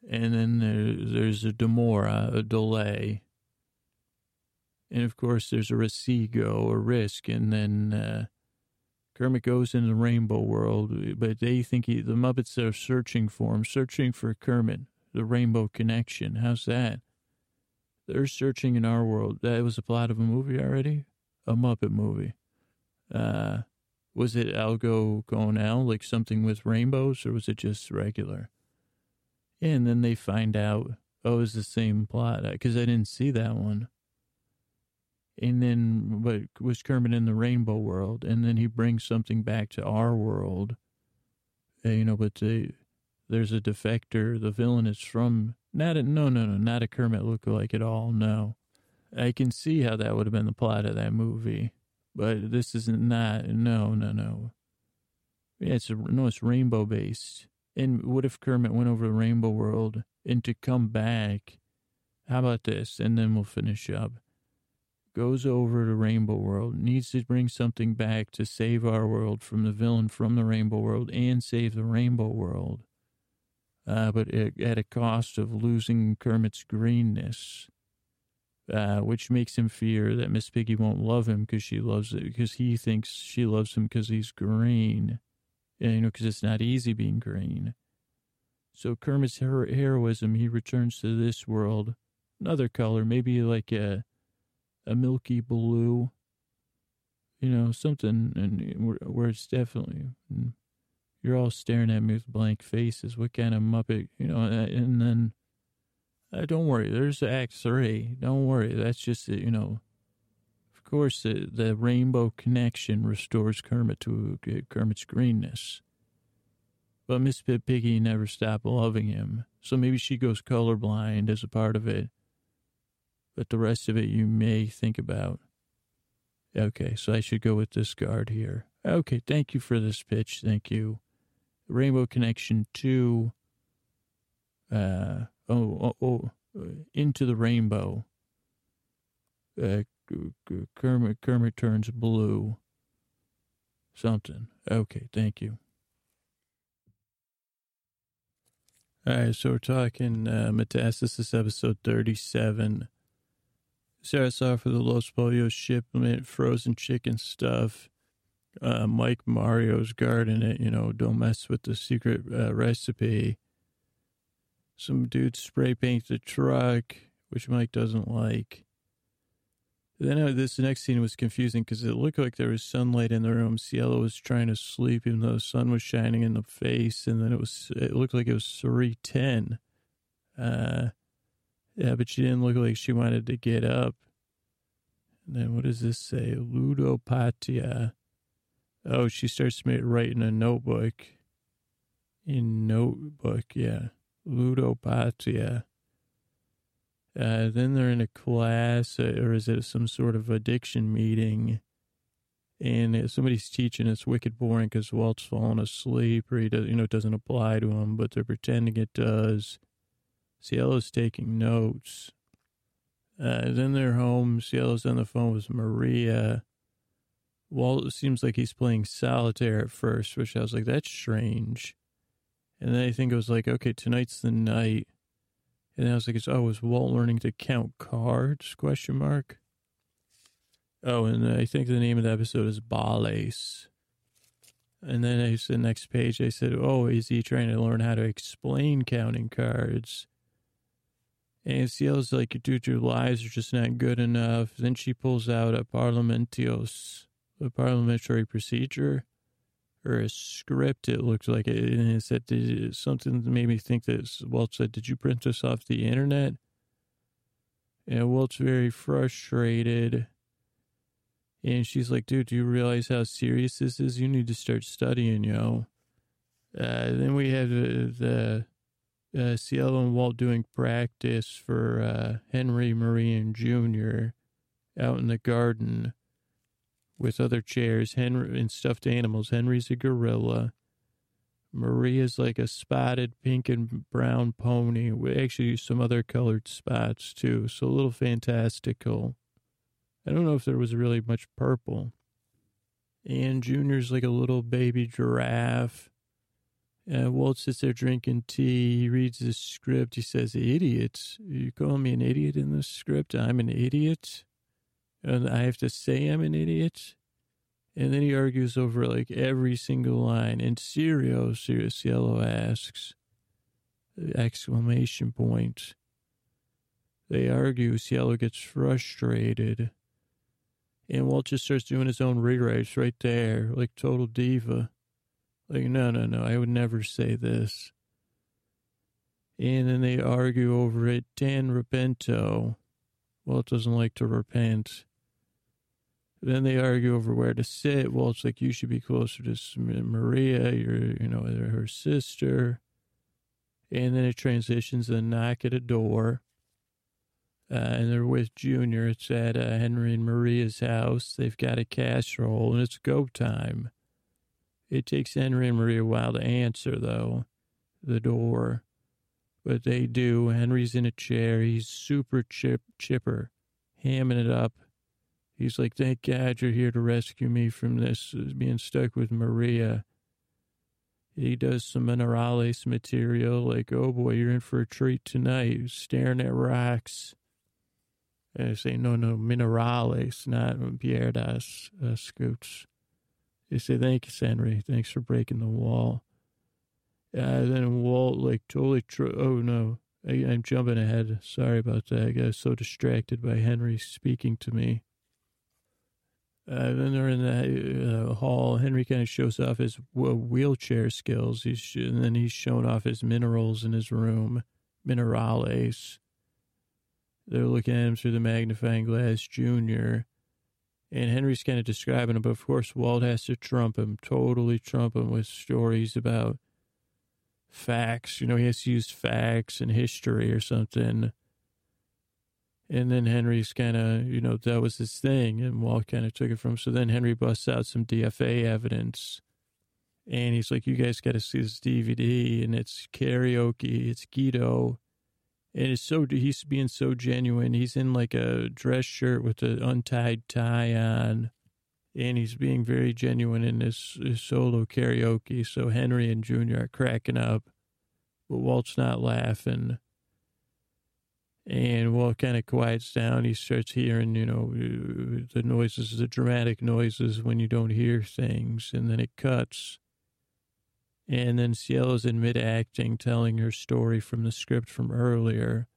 And then there, there's a demora, a delay. And of course, there's a resigo, a risk. And then uh, Kermit goes into the rainbow world, but they think he, the Muppets are searching for him, searching for Kermit, the rainbow connection. How's that? They're searching in our world. That was a plot of a movie already? A Muppet movie. Uh, was it Algo Gonel, like something with rainbows, or was it just regular? And then they find out, oh, it's the same plot, because I didn't see that one. And then, but was Kermit in the rainbow world? And then he brings something back to our world. And, you know, but they, there's a defector. The villain is from, not a, no, no, no, not a Kermit lookalike at all. No. I can see how that would have been the plot of that movie. But this is not, no, no, no. Yeah, it's a, no, it's rainbow based. And what if Kermit went over the rainbow world and to come back? How about this? And then we'll finish up. Goes over to Rainbow World, needs to bring something back to save our world from the villain from the Rainbow World and save the Rainbow World. Uh, but at a cost of losing Kermit's greenness uh, which makes him fear that Miss Piggy won't love him because she loves it because he thinks she loves him because he's green, and, you know, because it's not easy being green. So Kermit's her- heroism, he returns to this world, another color, maybe like a a milky blue, you know, something, and where it's definitely. You're all staring at me with blank faces. What kind of muppet, you know? And then uh, don't worry, there's Act Three. Don't worry, that's just you know. Of course, the, the rainbow connection restores Kermit to uh, Kermit's greenness. But Miss Pip Piggy never stopped loving him, so maybe she goes colorblind as a part of it. But the rest of it, you may think about. Okay, so I should go with this guard here. Okay, thank you for this pitch. Thank you. Rainbow Connection 2. Uh, oh, oh, oh into the rainbow. Uh, Kermit, Kermit turns blue. Something. Okay, thank you. All right, so we're talking uh, Metastasis episode 37. Sarah off for the Los Pollos shipment, frozen chicken stuff. Uh, Mike Mario's guarding it, you know, don't mess with the secret uh, recipe. Some dude spray paints the truck, which Mike doesn't like. Then uh, this next scene was confusing because it looked like there was sunlight in the room. Cielo was trying to sleep even though the sun was shining in the face, and then it was it looked like it was three ten. Uh, yeah, but she didn't look like she wanted to get up. And then what does this say? Ludopatia. Oh, she starts writing a notebook. In notebook, yeah ludopatia. Uh, then they're in a class, uh, or is it some sort of addiction meeting? And somebody's teaching. It's wicked boring because Walt's falling asleep, or he does, you know, it doesn't apply to him, but they're pretending it does. Cielo's taking notes. Uh, then they're home. Cielo's on the phone with Maria. Walt seems like he's playing solitaire at first, which I was like, that's strange. And then I think it was like, okay, tonight's the night. And I was like, it's oh, was Walt learning to count cards? Question mark. Oh, and I think the name of the episode is Bales. And then I said, next page, I said, oh, is he trying to learn how to explain counting cards? And Cielo's like, dude, your lies are just not good enough. Then she pulls out a parliamentios, a parliamentary procedure or a script. It looks like it, and it said did, something made me think that Walt said, "Did you print this off the internet?" And Walt's very frustrated, and she's like, "Dude, do you realize how serious this is? You need to start studying, yo." Uh, then we have the, the uh, Cielo and Walt doing practice for uh, Henry Marion Jr. out in the garden with other chairs Henry and stuffed animals. Henry's a gorilla. Maria's like a spotted pink and brown pony. We actually use some other colored spots too, so a little fantastical. I don't know if there was really much purple. And Junior's like a little baby giraffe. Uh, Walt sits there drinking tea. He reads the script. He says, Idiots. You calling me an idiot in this script? I'm an idiot. And I have to say I'm an idiot. And then he argues over like every single line. And Sirio, Sirius Yellow asks, exclamation point. They argue. Cielo gets frustrated. And Walt just starts doing his own rewrites right there, like total diva. Like, no, no, no, I would never say this. And then they argue over it. Dan Repento. Walt doesn't like to repent. Then they argue over where to sit. Well, it's like, you should be closer to Maria, your, you know, her sister. And then it transitions to knock at a door. Uh, and they're with Junior. It's at uh, Henry and Maria's house. They've got a casserole, and it's go time. It takes Henry and Maria a while to answer, though, the door. But they do. Henry's in a chair. He's super chip, chipper, hamming it up. He's like, thank God you're here to rescue me from this, uh, being stuck with Maria. He does some minerales material, like, oh boy, you're in for a treat tonight, staring at rocks. And I say, no, no, minerales, not pierdas, uh, scoots. They say, thank you, Henry. Thanks for breaking the wall. Uh, then Walt, like, totally, oh no, I, am jumping ahead. Sorry about that. I got so distracted by Henry speaking to me. Uh, then they're in the uh, hall. Henry kind of shows off his wheelchair skills. He's and then he's showing off his minerals in his room, minerales. They're looking at him through the magnifying glass, Junior. And Henry's kind of describing him, but of course, Walt has to trump him, totally trump him with stories about facts. You know, he has to use facts and history or something. And then Henry's kind of, you know, that was his thing. And Walt kind of took it from. Him. So then Henry busts out some DFA evidence. And he's like, you guys got to see this DVD. And it's karaoke. It's Guido and it's so he's being so genuine. He's in like a dress shirt with an untied tie on, and he's being very genuine in this, this solo karaoke. So Henry and Junior are cracking up, but Walt's not laughing. And while it kind of quiets down. He starts hearing, you know, the noises, the dramatic noises when you don't hear things, and then it cuts and then Cielo's in mid acting, telling her story from the script from earlier.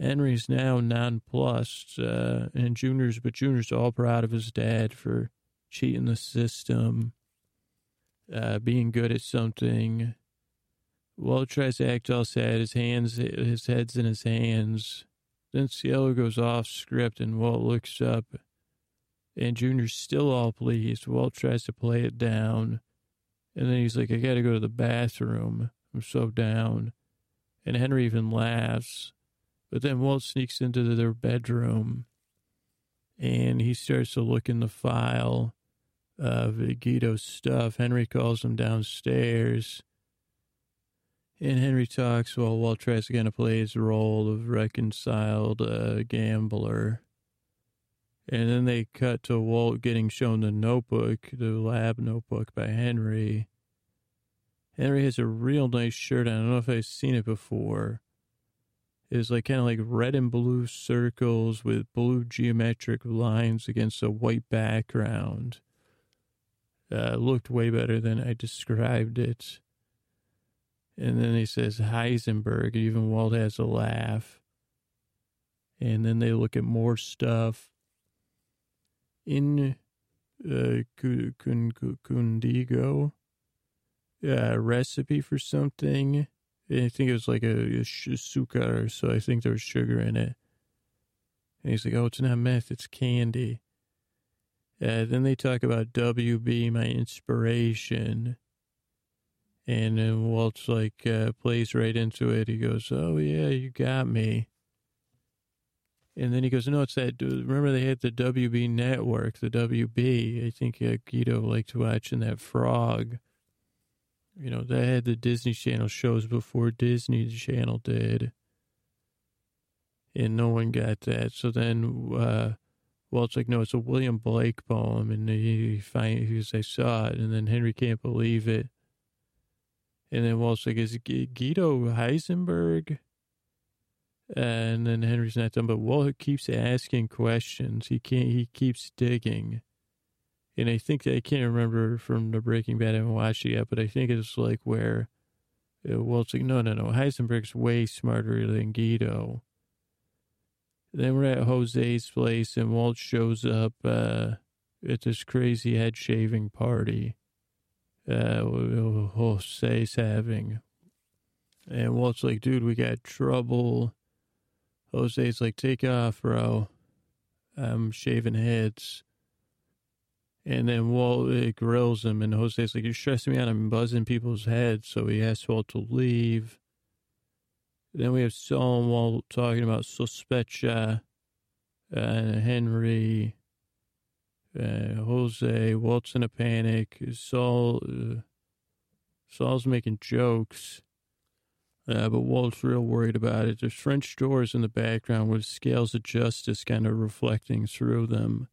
Henry's now nonplussed, uh, and Junior's, but Junior's all proud of his dad for cheating the system, uh, being good at something. Walt tries to act all sad, his hands, his head's in his hands. Then Cielo goes off script, and Walt looks up, and Junior's still all pleased. Walt tries to play it down. And then he's like, I got to go to the bathroom. I'm so down. And Henry even laughs. But then Walt sneaks into their bedroom and he starts to look in the file of Guido's stuff. Henry calls him downstairs. And Henry talks while Walt tries to kind of play his role of reconciled uh, gambler. And then they cut to Walt getting shown the notebook, the lab notebook by Henry. Henry has a real nice shirt. I don't know if I've seen it before. It's like kind of like red and blue circles with blue geometric lines against a white background. Uh, looked way better than I described it. And then he says Heisenberg. Even Walt has a laugh. And then they look at more stuff in uh, Kundigo, uh, recipe for something. I think it was like a, a sugar, so I think there was sugar in it. And he's like, oh, it's not meth, it's candy. Uh, then they talk about WB, my inspiration. And then Walt's like, uh, plays right into it. He goes, Oh, yeah, you got me. And then he goes, No, it's that. Remember, they had the WB network, the WB. I think uh, Guido liked watching that frog. You know, they had the Disney Channel shows before Disney Channel did. And no one got that. So then, uh, Walt's like, no, it's a William Blake poem. And he find he I saw it. And then Henry can't believe it. And then Walt's like, is Guido Heisenberg? And then Henry's not done, but Walt keeps asking questions. He can't, he keeps digging. And I think I can't remember from the Breaking Bad, I haven't watched it yet, but I think it's like where uh, Walt's like, no, no, no, Heisenberg's way smarter than Guido. Then we're at Jose's place, and Walt shows up uh, at this crazy head shaving party uh, Jose's having. And Walt's like, dude, we got trouble. Jose's like, take off, bro. I'm shaving heads. And then Walt uh, grills him, and Jose's like, you're stressing me out. I'm buzzing people's heads. So he asks Walt to leave. Then we have Walt talking about Sospecha and uh, Henry, uh, Jose, Walt's in a panic. Saul, uh, Saul's making jokes, uh, but Walt's real worried about it. There's French doors in the background with scales of justice kind of reflecting through them.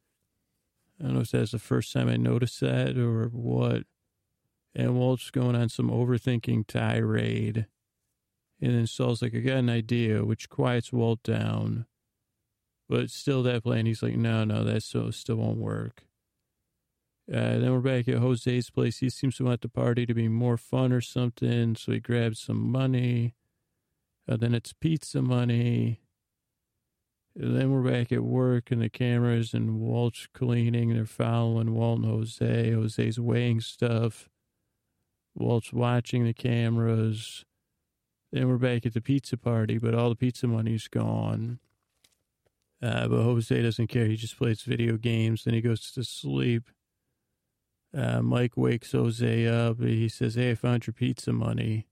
I don't know if that's the first time I noticed that or what. And Walt's going on some overthinking tirade. And then Saul's like, I got an idea, which quiets Walt down. But still, that plan, he's like, no, no, that still, still won't work. Uh, then we're back at Jose's place. He seems to want the party to be more fun or something. So he grabs some money. Uh, then it's pizza money. And then we're back at work and the cameras and Walt's cleaning. They're following Walt and Jose. Jose's weighing stuff. Walt's watching the cameras. Then we're back at the pizza party, but all the pizza money's gone. Uh, but Jose doesn't care. He just plays video games. Then he goes to sleep. Uh, Mike wakes Jose up. He says, Hey, I found your pizza money.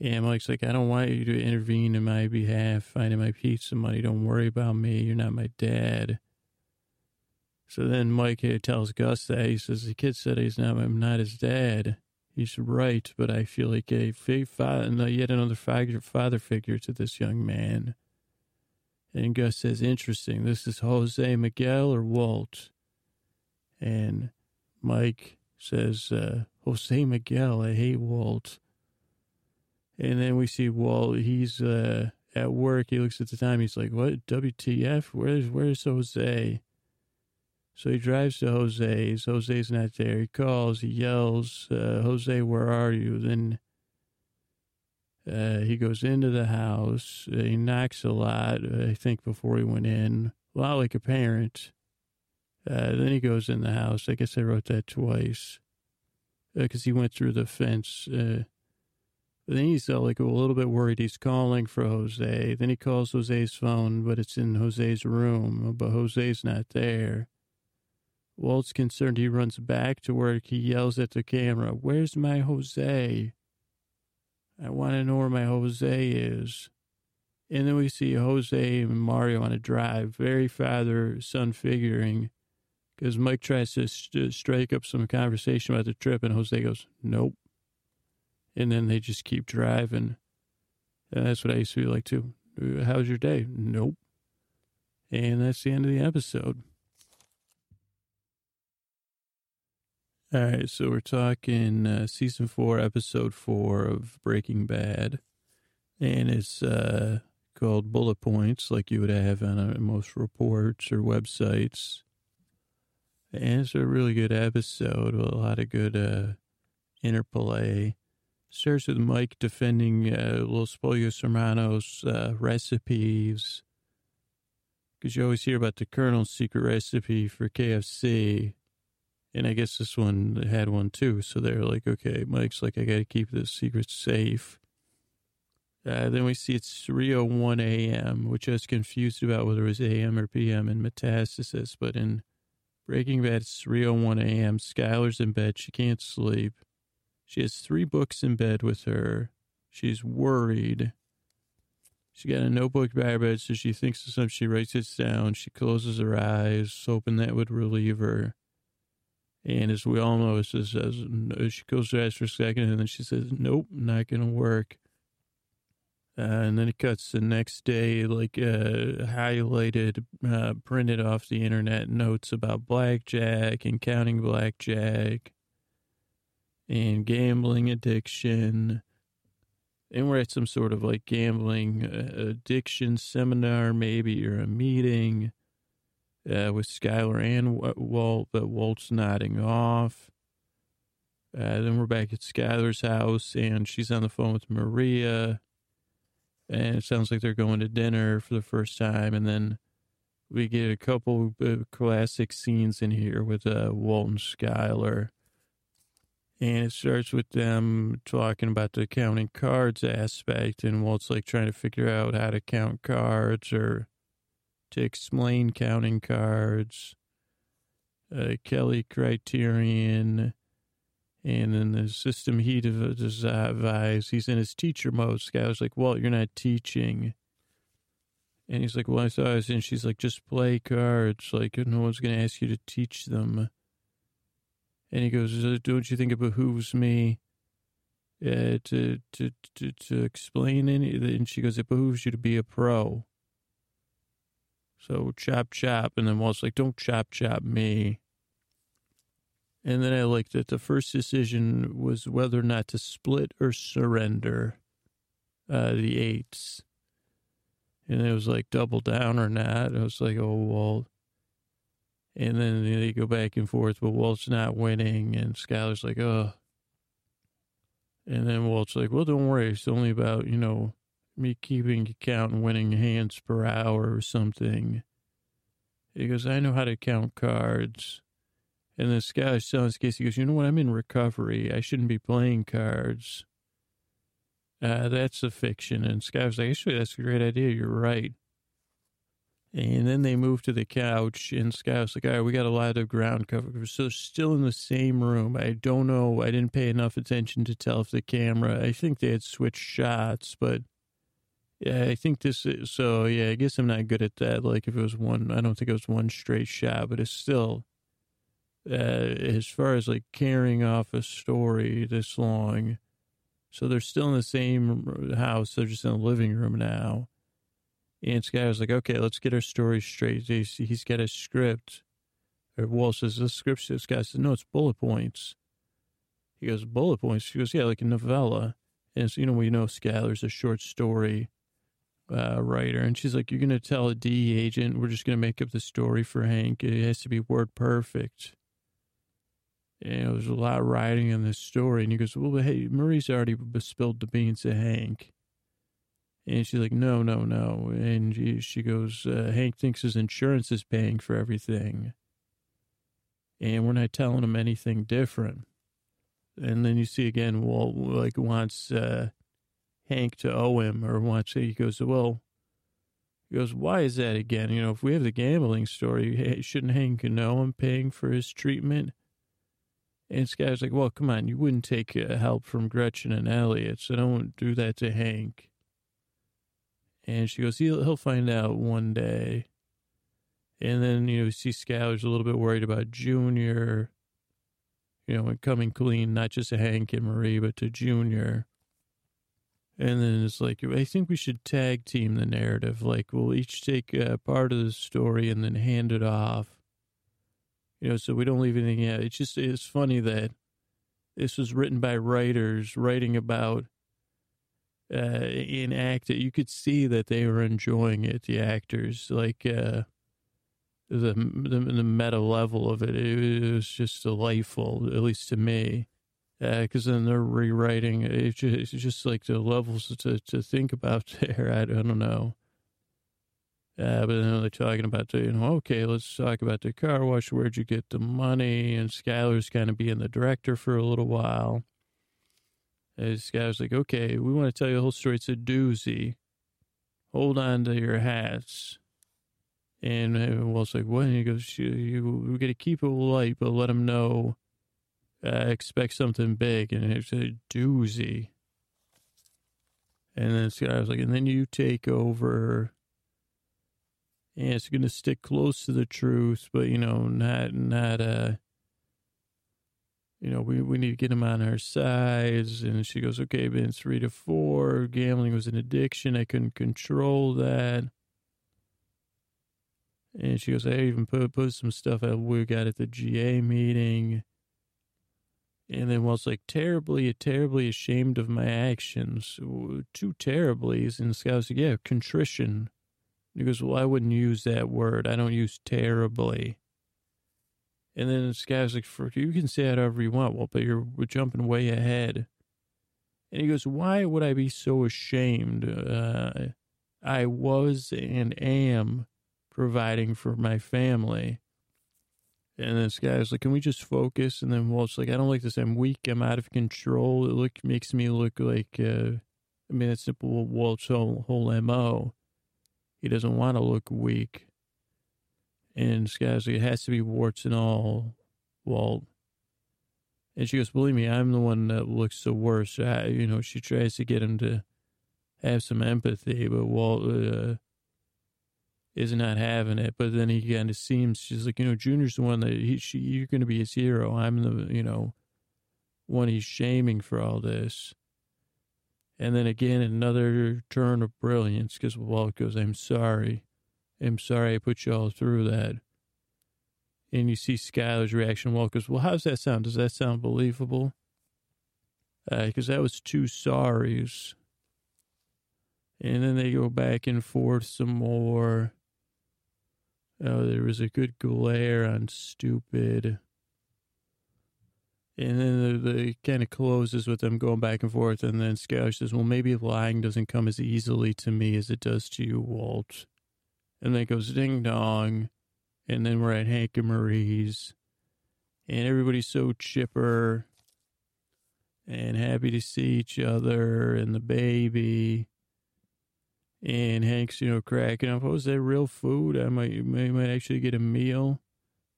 And Mike's like, I don't want you to intervene in my behalf, finding my pizza money. Don't worry about me. You're not my dad. So then Mike tells Gus that he says, The kid said he's not, I'm not his dad. He's right, but I feel like a father, yet another father figure to this young man. And Gus says, Interesting. This is Jose Miguel or Walt? And Mike says, uh, Jose Miguel. I hate Walt. And then we see Walt. He's uh, at work. He looks at the time. He's like, What? WTF? Where's, where's Jose? So he drives to Jose's. Jose's not there. He calls, he yells, uh, Jose, where are you? Then uh, he goes into the house. Uh, he knocks a lot, I think, before he went in. A lot like a parent. Uh, then he goes in the house. I guess I wrote that twice because uh, he went through the fence. Uh, then he's like a little bit worried. He's calling for Jose. Then he calls Jose's phone, but it's in Jose's room, but Jose's not there. Walt's concerned. He runs back to work. He yells at the camera, Where's my Jose? I want to know where my Jose is. And then we see Jose and Mario on a drive, very father son figuring, because Mike tries to st- strike up some conversation about the trip, and Jose goes, Nope. And then they just keep driving. And that's what I used to be like too. Uh, how's your day? Nope. And that's the end of the episode. All right, so we're talking uh, season four, episode four of Breaking Bad, and it's uh, called Bullet Points, like you would have on uh, most reports or websites. And it's a really good episode with a lot of good uh, interplay. Starts with Mike defending uh, Los Pollos Hermanos uh, recipes, because you always hear about the Colonel's secret recipe for KFC and I guess this one had one too. So they're like, okay, Mike's like, I got to keep this secret safe. Uh, then we see it's 3.01 a.m., which I was confused about whether it was a.m. or p.m. in Metastasis. But in Breaking Bad, it's 3.01 a.m. Skyler's in bed. She can't sleep. She has three books in bed with her. She's worried. She got a notebook by her bed, so she thinks of something. She writes it down. She closes her eyes, hoping that would relieve her. And as we all know, she says, she closes her eyes for a second, and then she says, nope, not going to work. Uh, and then it cuts the next day, like uh, highlighted, uh, printed off the internet notes about blackjack and counting blackjack and gambling addiction. And we're at some sort of like gambling uh, addiction seminar, maybe, or a meeting uh, with Skyler and Walt, but Walt's nodding off. Uh, then we're back at Skyler's house, and she's on the phone with Maria. And it sounds like they're going to dinner for the first time. And then we get a couple classic scenes in here with uh, Walt and Skyler. And it starts with them talking about the counting cards aspect, and Walt's like trying to figure out how to count cards or to explain counting cards. Uh, Kelly Criterion, and then the system he devised, he's in his teacher mode. This guy was like, "Well, you're not teaching. And he's like, well, I was, and she's like, just play cards. Like, no one's going to ask you to teach them. And he goes, "Don't you think it behooves me uh, to, to to to explain any?" And she goes, "It behooves you to be a pro." So chop chop, and then Walt's like, "Don't chop chop me." And then I liked that the first decision was whether or not to split or surrender uh, the eights. And it was like double down or not. I was like, oh, Walt. And then they go back and forth, but Walt's not winning. And Skyler's like, oh. And then Walt's like, well, don't worry. It's only about, you know, me keeping count and winning hands per hour or something. He goes, I know how to count cards. And this telling his case, he goes, you know what? I'm in recovery. I shouldn't be playing cards. Uh, that's a fiction. And Sky was like, actually, that's a great idea. You're right. And then they moved to the couch, and Scott was like, all right, we got a lot of ground cover. So still in the same room. I don't know. I didn't pay enough attention to tell if the camera, I think they had switched shots, but yeah, I think this is, so yeah, I guess I'm not good at that. Like if it was one, I don't think it was one straight shot, but it's still, uh, as far as like carrying off a story this long. So they're still in the same house. They're just in the living room now and Sky was like, okay, let's get our story straight. He's, he's got a script. Or says, the script. This guy says, no, it's bullet points. He goes, bullet points? She goes, yeah, like a novella. And so, you know, we know Skyler's a short story uh, writer. And she's like, you're going to tell a DE agent, we're just going to make up the story for Hank. It has to be word perfect. And there's a lot of writing in this story. And he goes, well, hey, Marie's already spilled the beans to Hank. And she's like, no, no, no. And she, she goes, uh, Hank thinks his insurance is paying for everything. And we're not telling him anything different. And then you see again, Walt like wants uh, Hank to owe him or wants, he goes, well, he goes, why is that again? You know, if we have the gambling story, shouldn't Hank know I'm paying for his treatment? And this like, well, come on, you wouldn't take uh, help from Gretchen and Elliot, so don't do that to Hank. And she goes, he'll, he'll find out one day. And then, you know, see Skyler's a little bit worried about Junior, you know, and coming clean, not just to Hank and Marie, but to Junior. And then it's like, I think we should tag team the narrative. Like, we'll each take a part of the story and then hand it off. You know, so we don't leave anything out. It's just, it's funny that this was written by writers writing about uh, in act you could see that they were enjoying it the actors like uh, the, the the meta level of it it was just delightful at least to me because uh, then they're rewriting it's just, it's just like the levels to to think about there I, I don't know uh, but then they're talking about the, you know, okay, let's talk about the car wash. Where'd you get the money? And Skyler's kind of being the director for a little while. Guy was like, okay, we want to tell you the whole story. It's a doozy. Hold on to your hats. And Walt's like, what? And he goes, you, you we got to keep it light, but let him know uh, expect something big, and it's a doozy. And then Sky was like, and then you take over. And it's going to stick close to the truth, but you know, not not uh, you know, we we need to get him on our sides. And she goes, okay, been three to four. Gambling was an addiction. I couldn't control that. And she goes, I even put put some stuff out we got at the GA meeting. And then was like terribly, terribly ashamed of my actions. Two terriblies. And was like, yeah, contrition. He goes, well, I wouldn't use that word. I don't use terribly. And then this guy's like, you can say it however you want, well, but you're jumping way ahead. And he goes, why would I be so ashamed? Uh, I was and am providing for my family. And this guy's like, can we just focus? And then Walt's like, I don't like this. I'm weak. I'm out of control. It look makes me look like, uh, I mean, that's simple Walt's whole, whole MO. He doesn't want to look weak. And this guy's like, it has to be warts and all, Walt. And she goes, believe me, I'm the one that looks the worst. I, you know, she tries to get him to have some empathy, but Walt, uh, is not having it. But then he kind of seems, she's like, you know, Junior's the one that he, she, you're going to be his hero. I'm the, you know, one he's shaming for all this. And then again, another turn of brilliance because Walt goes, I'm sorry. I'm sorry I put you all through that. And you see Skyler's reaction. Walt goes, well, how's that sound? Does that sound believable? Because uh, that was two sorries. And then they go back and forth some more. Oh, there was a good glare on stupid. And then the, the kind of closes with them going back and forth. And then Skyler says, Well, maybe lying doesn't come as easily to me as it does to you, Walt. And then it goes ding dong. And then we're at Hank and Marie's. And everybody's so chipper and happy to see each other and the baby. And Hank's, you know, cracking up. Oh, is that real food? I might, might, might actually get a meal.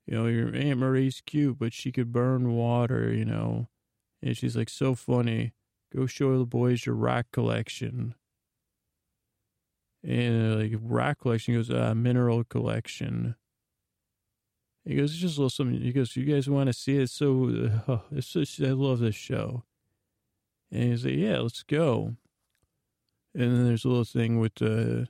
You know, your Aunt Marie's cute, but she could burn water, you know. And she's like, so funny. Go show the boys your rock collection. And uh, like rock collection goes, uh, mineral collection. He goes, it's just a little something. He goes, you guys want to see it? So, uh, it's just, I love this show. And he's like, yeah, let's go. And then there's a little thing with uh,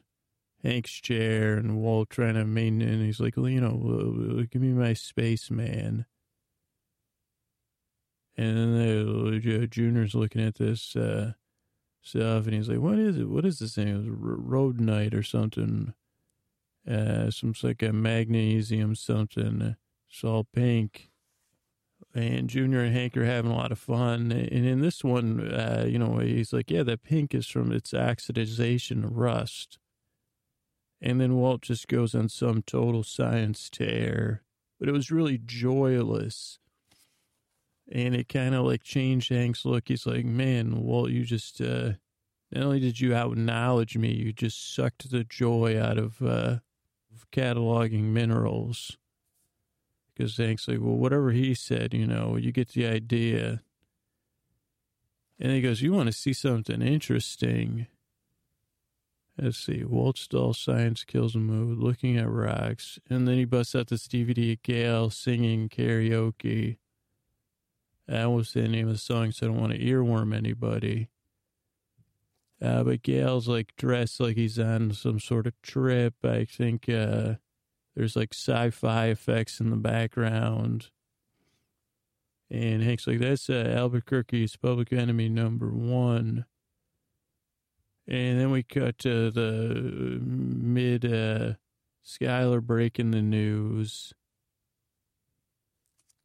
Hank's chair and Walt trying to maintain. And he's like, well, you know, give me my spaceman. And then the uh, Junior's looking at this uh, stuff, and he's like, "What is it? What is this thing? It was road night or something? Uh, some like a magnesium something. It's all pink." And Junior and Hank are having a lot of fun. And in this one, uh, you know, he's like, yeah, that pink is from its oxidization rust. And then Walt just goes on some total science tear, but it was really joyless. And it kind of like changed Hank's look. He's like, man, Walt, you just, uh, not only did you out knowledge me, you just sucked the joy out of, uh, of cataloging minerals. Because Hank's like, well, whatever he said, you know, you get the idea. And he goes, you want to see something interesting? Let's see. Walt Stahl Science Kills a Mood, Looking at Rocks. And then he busts out this DVD of Gale singing karaoke. That was the name of the song, so I don't want to earworm anybody. Uh, but Gale's like dressed like he's on some sort of trip. I think, uh, there's like sci-fi effects in the background. And Hank's like, that's uh, Albuquerque's public enemy number one. And then we cut to the mid uh, Skyler breaking the news.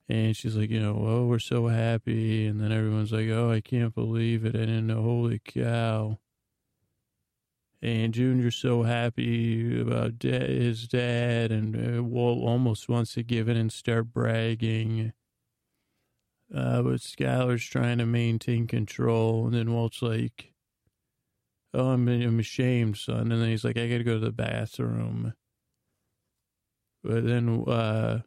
And she's like, you know, oh, we're so happy. And then everyone's like, oh, I can't believe it. I didn't know. Holy cow. And Junior's so happy about da- his dad, and uh, Walt almost wants to give in and start bragging. Uh, but Skyler's trying to maintain control, and then Walt's like, "Oh, I'm, I'm ashamed, son." And then he's like, "I got to go to the bathroom." But then, uh,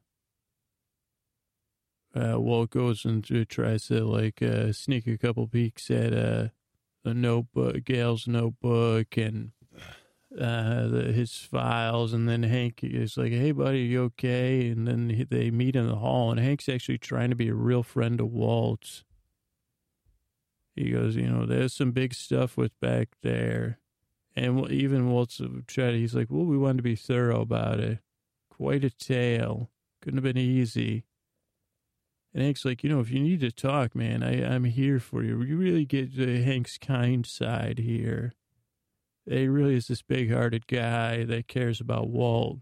uh, Walt goes and tries to like uh, sneak a couple peeks at a notebook, Gale's notebook, and uh, the, his files. And then Hank is like, "Hey, buddy, you okay?" And then he, they meet in the hall, and Hank's actually trying to be a real friend to Walt. He goes, "You know, there's some big stuff with back there." And even Walt's tried, he's like, well, we wanted to be thorough about it. Quite a tale. Couldn't have been easy. And Hank's like, you know, if you need to talk, man, I, I'm here for you. You really get uh, Hank's kind side here. He really is this big hearted guy that cares about Walt.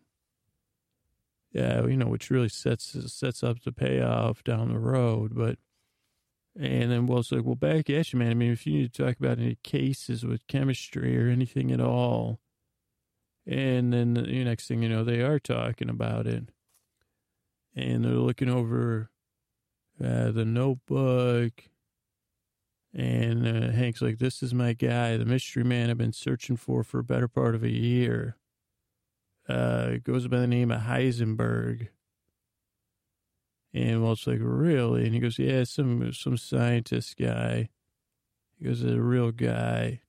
Yeah, you know, which really sets sets up the payoff down the road. But and then Walt's like, well, back at you, man. I mean, if you need to talk about any cases with chemistry or anything at all. And then the next thing you know, they are talking about it. And they're looking over uh, the notebook. And uh, Hank's like, this is my guy, the mystery man I've been searching for for a better part of a year. Uh, goes by the name of Heisenberg. And Walt's like, really? And he goes, yeah, some some scientist guy. He goes, a real guy.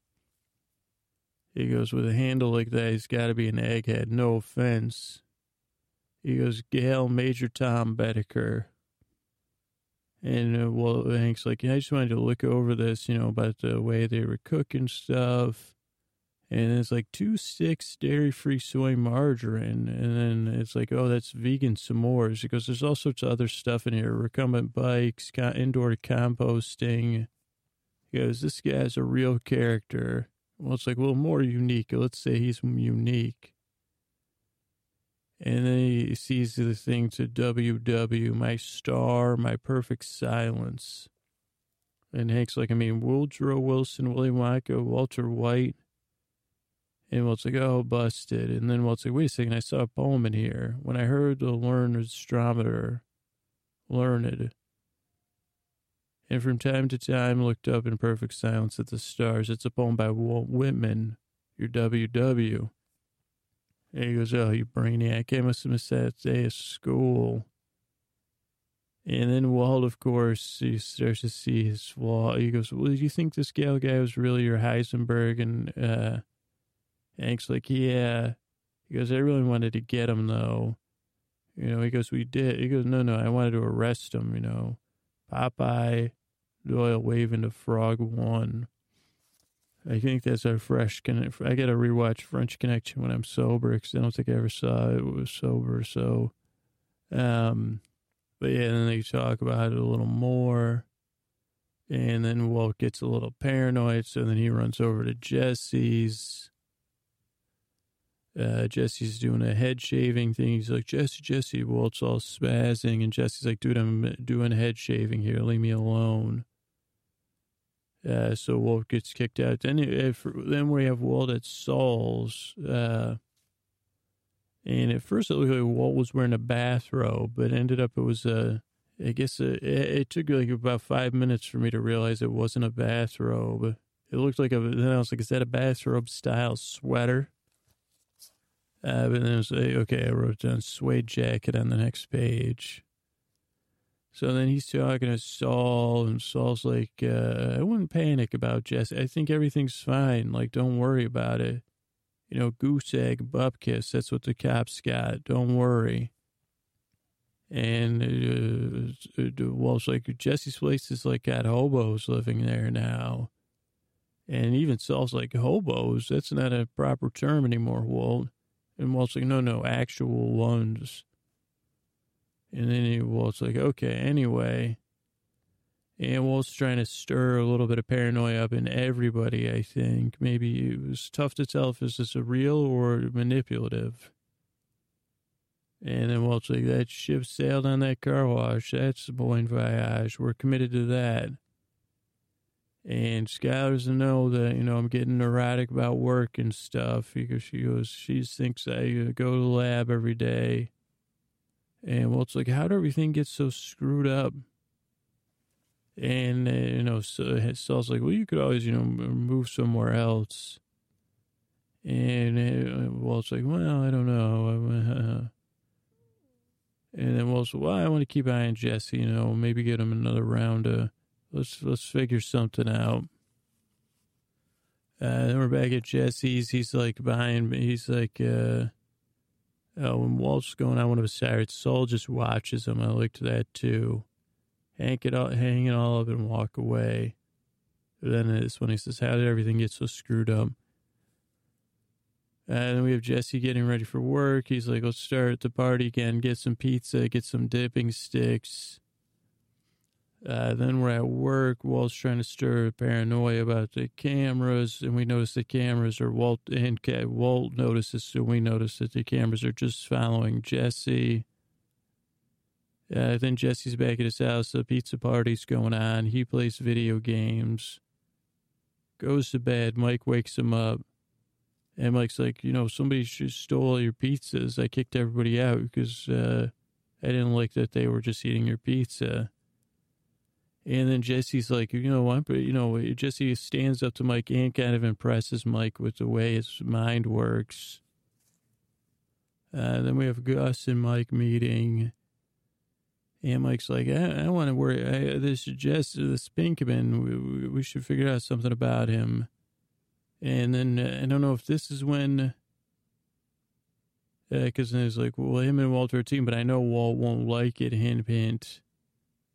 He goes, with a handle like that, he's got to be an egghead. No offense. He goes, Gale Major Tom Boetticher. And uh, well, Hank's like, yeah, I just wanted to look over this, you know, about the way they were cooking stuff and it's like two sticks dairy free soy margarine. And then it's like, oh, that's vegan s'mores. Because there's all sorts of other stuff in here recumbent bikes, indoor composting. He goes, this guy's a real character. Well, it's like, well, more unique. Let's say he's unique. And then he sees the thing to WW, my star, my perfect silence. And Hank's like, I mean, Woodrow Wilson, Willy Wonka, Walter White, and Walt's like, oh, busted. And then Walt's like, wait a second, I saw a poem in here. When I heard the learned astronomer, learned. And from time to time looked up in perfect silence at the stars. It's a poem by Walt Whitman, your WW. And he goes, oh, you brainiac. I must have missed that day of school. And then Walt, of course, he starts to see his wall. He goes, well, do you think this gal guy was really your Heisenberg? And, uh, Hank's like, yeah. He goes, I really wanted to get him though. You know, he goes, we did. He goes, no, no, I wanted to arrest him, you know. Popeye Doyle waving to Frog One. I think that's our fresh connection. I got to rewatch French Connection when I'm sober because I don't think I ever saw it. Was sober. So, um, but yeah, then they talk about it a little more. And then Walt gets a little paranoid. So then he runs over to Jesse's uh, Jesse's doing a head shaving thing. He's like, Jesse, Jesse, Walt's all spazzing. And Jesse's like, dude, I'm doing head shaving here. Leave me alone. Uh, so Walt gets kicked out. Then, if, then we have Walt at Saul's. Uh, and at first it looked like Walt was wearing a bathrobe, but ended up it was a, I guess a, it, took like about five minutes for me to realize it wasn't a bathrobe. It looked like a, then I was like, is that a bathrobe style sweater? Uh, but then it was like, okay, I wrote down suede jacket on the next page. So then he's talking to Saul, and Saul's like, uh, I wouldn't panic about Jesse. I think everything's fine. Like, don't worry about it. You know, goose egg, bupkis, that's what the cops got. Don't worry. And uh, uh Walt's like, Jesse's place is like got hobos living there now. And even Saul's like, hobos? That's not a proper term anymore, Walt. And Walt's like, no, no, actual ones. And then he, Walt's like, okay, anyway. And Walt's trying to stir a little bit of paranoia up in everybody, I think. Maybe it was tough to tell if this is a real or manipulative. And then Walt's like, that ship sailed on that car wash. That's the bon voyage. We're committed to that. And Skyler doesn't know that, you know, I'm getting neurotic about work and stuff because she goes, she thinks I go to the lab every day. And well, it's like, how did everything get so screwed up? And, uh, you know, so Saul's like, well, you could always, you know, move somewhere else. And, uh, well, it's like, well, I don't know. And then Walt said, well, I want to keep eyeing Jesse, you know, maybe get him another round. Uh, let's, let's figure something out. Uh, then we're back at Jesse's. He's like behind me. He's like, uh, oh, when Walt's going on one of his sides, Saul just watches him. I liked that too. Hank it all, hang it all up and walk away. then it's when he says, how did everything get so screwed up? Uh, and then we have Jesse getting ready for work. He's like, let's start the party again, get some pizza, get some dipping sticks. Uh, then we're at work. Walt's trying to stir paranoia about the cameras, and we notice the cameras are Walt and Walt notices, so we notice that the cameras are just following Jesse. Uh, then Jesse's back at his house. The pizza party's going on. He plays video games. Goes to bed. Mike wakes him up. And Mike's like, you know, somebody just stole your pizzas. I kicked everybody out because uh, I didn't like that they were just eating your pizza. And then Jesse's like, you know what? But you know, Jesse stands up to Mike and kind of impresses Mike with the way his mind works. Uh, then we have Gus and Mike meeting. And Mike's like, I, I want to worry. I, this Jesse, this Pinkman, we, we should figure out something about him. And then uh, I don't know if this is when, because uh, then it's like, well, him and Walter are team, but I know Walt won't like it, hint, hint.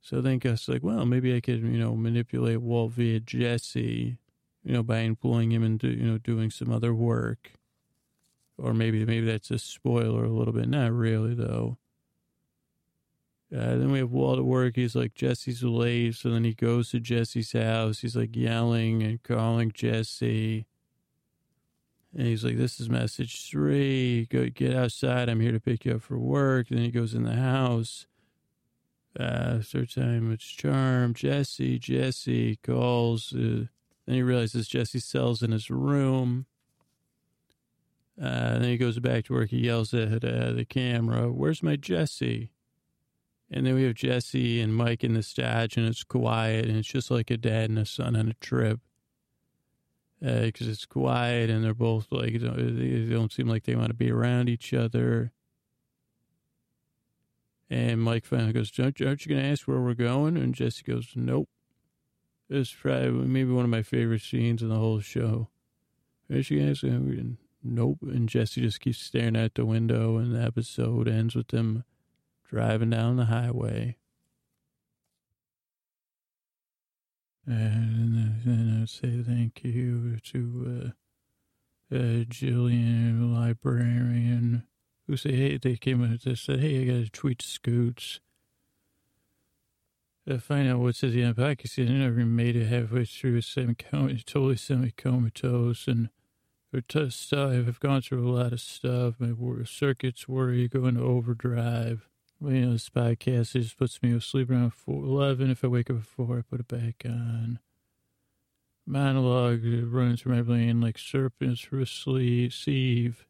So then Gus like, well, maybe I could, you know, manipulate Walt via Jesse, you know, by employing him into, you know, doing some other work. Or maybe, maybe that's a spoiler a little bit. Not really, though. Uh, then we have Walt at work. He's like, Jesse's late. So then he goes to Jesse's house. He's like yelling and calling Jesse. And he's like, this is message three. Go get outside. I'm here to pick you up for work. And then he goes in the house. Uh, third time it's Charm. Jesse, Jesse calls. Uh, then he realizes Jesse sells in his room. Uh, then he goes back to work. He yells at uh, the camera, Where's my Jesse? And then we have Jesse and Mike in the stage, and it's quiet, and it's just like a dad and a son on a trip because uh, it's quiet and they're both like they don't seem like they want to be around each other. And Mike finally goes, "Aren't, you going to ask where we're going?" And Jesse goes, "Nope." It's probably maybe one of my favorite scenes in the whole show. Aren't you guys? Nope. And Jesse just keeps staring out the window, and the episode ends with them driving down the highway. And then I say thank you to uh, uh, Jillian, librarian, who say, hey, they came and they said, hey, I got to tweet Scoots. I find out what's at the the er podcast. I never made it halfway through, semi totally semi comatose. And stuff, I've gone through a lot of stuff. My circuits worry, going to overdrive. You know, this podcast just puts me to sleep around 4, 11. If I wake up before, I put it back on. Monologue running through my brain like serpents sleeve, sieve,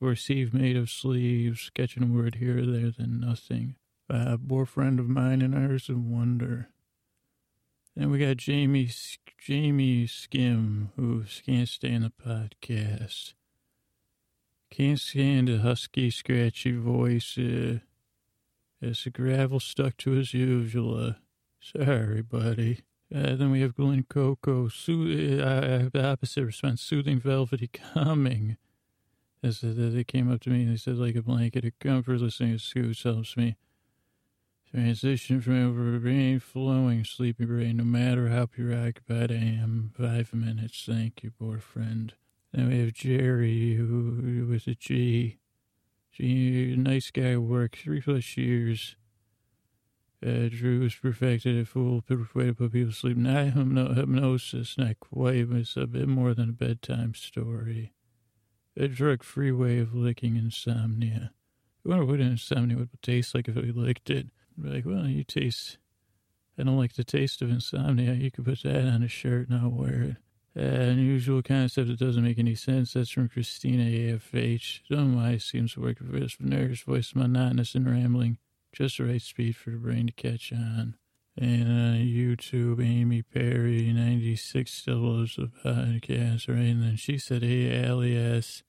or a sieve made of sleeves, catching a word here or there, then nothing. A poor friend of mine and ours of wonder. Then we got Jamie, Jamie Skim, who can't stand the podcast. Can't stand the husky, scratchy voice. Uh, as the gravel stuck to his usual. Uh, sorry, buddy. Uh, then we have Glen Coco, sooth- uh, the opposite response, soothing, velvety, calming. As they came up to me and they said, like a blanket of comfort, listening to Scoots helps me transition from over brain flowing, sleepy brain, no matter how preoccupied I am. Five minutes, thank you, poor friend. Then we have Jerry, who with a G. She, nice guy work, three plus years. Uh, Drew has perfected a foolproof way to put people to sleep. Not hypnosis, not quite, but it's a bit more than a bedtime story. A drug-free way of licking insomnia. I wonder what insomnia would taste like if we licked it. Be like, well, you taste. I don't like the taste of insomnia. You could put that on a shirt and I'll wear it. Uh, unusual concept that doesn't make any sense. That's from Christina AFH. Some my seems to work with this Nervous voice, monotonous and rambling. Just the right speed for the brain to catch on. And on YouTube, Amy Perry, 96 still loves the podcast, right? And then she said, hey, Alias.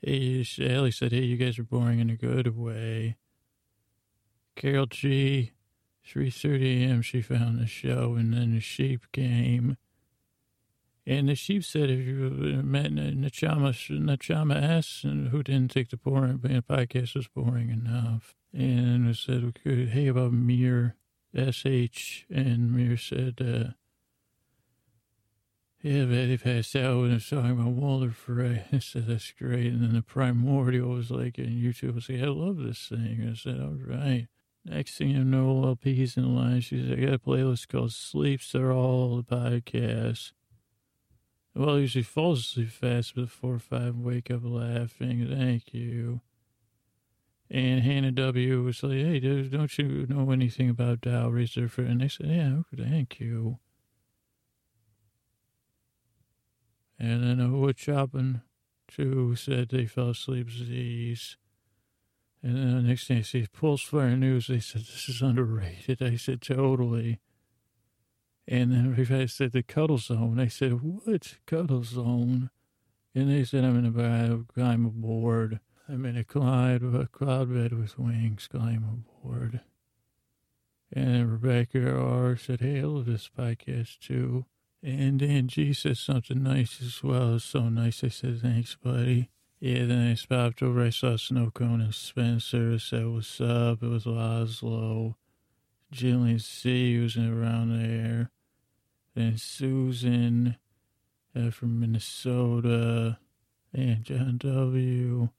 Hey, Allie said, hey, you guys are boring in a good way. Carol G, 3.30 a.m., she found the show, and then the sheep came. And the sheep said if you uh, met Nachama, Nachama S, who didn't think the boring podcast was boring enough, and said, hey, about Mir SH, and Mir said, uh, yeah, Betty passed out when I was talking about Walter Frey. I said, that's great. And then the primordial was like, and YouTube was like, I love this thing. I said, all right. Next thing you know, LP's in line. She said, I got a playlist called Sleeps Are All the Podcast. Well, I usually falls asleep fast before or five, wake up laughing. Thank you. And Hannah W was like, hey, don't you know anything about dowries? And they said, yeah, thank you. And then a wood chopping too said they fell asleep disease. And then the next thing I see Pulse Fire News, they said this is underrated. I said totally. And then I said the Cuddle Zone. I said, what Cuddle Zone? And they said I'm in a climb aboard. I'm in a cloud, a cloud bed with wings, climb aboard. And Rebecca R said, hey, I love this podcast too. And Angie said something nice as well. So nice. I said, thanks, buddy. Yeah, then I stopped over. I saw Snow Cone and Spencer. Said, what's up? It was Oslo. Jillian C. was around there. Then Susan uh, from Minnesota. And John W.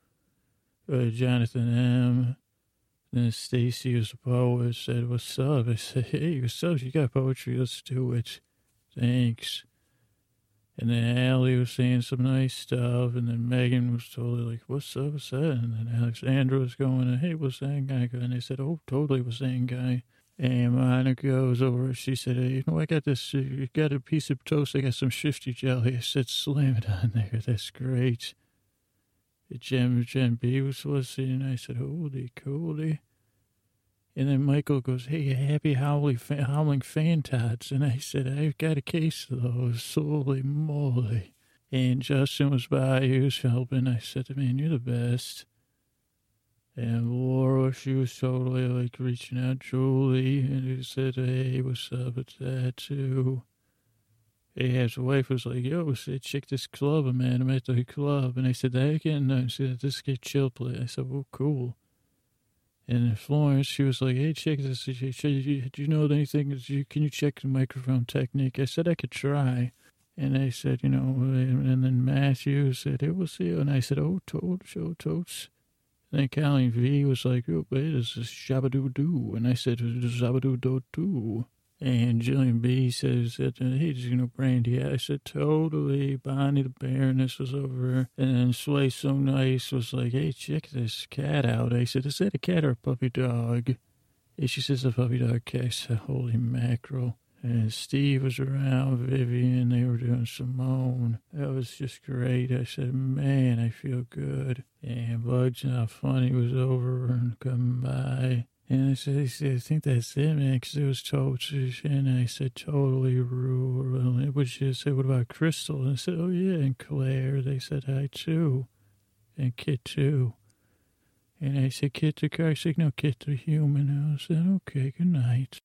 Uh, Jonathan M. Then Stacy was a poet. Said, what's up? I said, hey, what's up? You got poetry? Let's do it. Thanks. And then Allie was saying some nice stuff, and then Megan was totally like, "What's up? What's that?" And then Alexandra was going, "Hey, what's that guy?" And they said, "Oh, totally, what's that guy?" And Monica goes over. She said, hey, "You know, I got this. You got a piece of toast. I got some shifty jelly." I said, "Slam it on there. That's great." Jen, Jen B was listening. And I said, "Holy, holy." And then Michael goes, Hey, happy howling, howling fan tots. And I said, I've got a case of those. Holy moly. And Justin was by, he was helping. I said, Man, you're the best. And Laura, she was totally like reaching out. Julie, and he said, Hey, what's up with that too? His wife was like, Yo, check this club, man. I'm at the club. And I said, I can. I said, This get chill play. I said, Oh, cool. And Florence, she was like, "Hey, check this. Do you know anything? Can you check the microphone technique?" I said I could try, and I said, "You know," and then Matthew said, "Hey, we'll see." And I said, "Oh, totes, oh, totes." And then Colleen V was like, "Oh, wait, this is shabadoo doo," and I said, "Zabadoo do doo." And Jillian B says, that, uh, hey, did you know Brandy? I said, totally. Bonnie the Baroness was over. And then Sway So Nice was like, hey, check this cat out. I said, is that a cat or a puppy dog? And she says, a puppy dog. I said, holy mackerel. And Steve was around, Vivian, they were doing Simone. That was just great. I said, man, I feel good. And Bugs and Not Funny was over and coming by. And I said, I think that's it, man, because it was totally, and I said, totally rural. Which is, said, what about Crystal? And I said, oh, yeah, and Claire. They said hi, too. And Kit, too. And I said, Kit the car. I said, no, Kit the human. I said, okay, good night.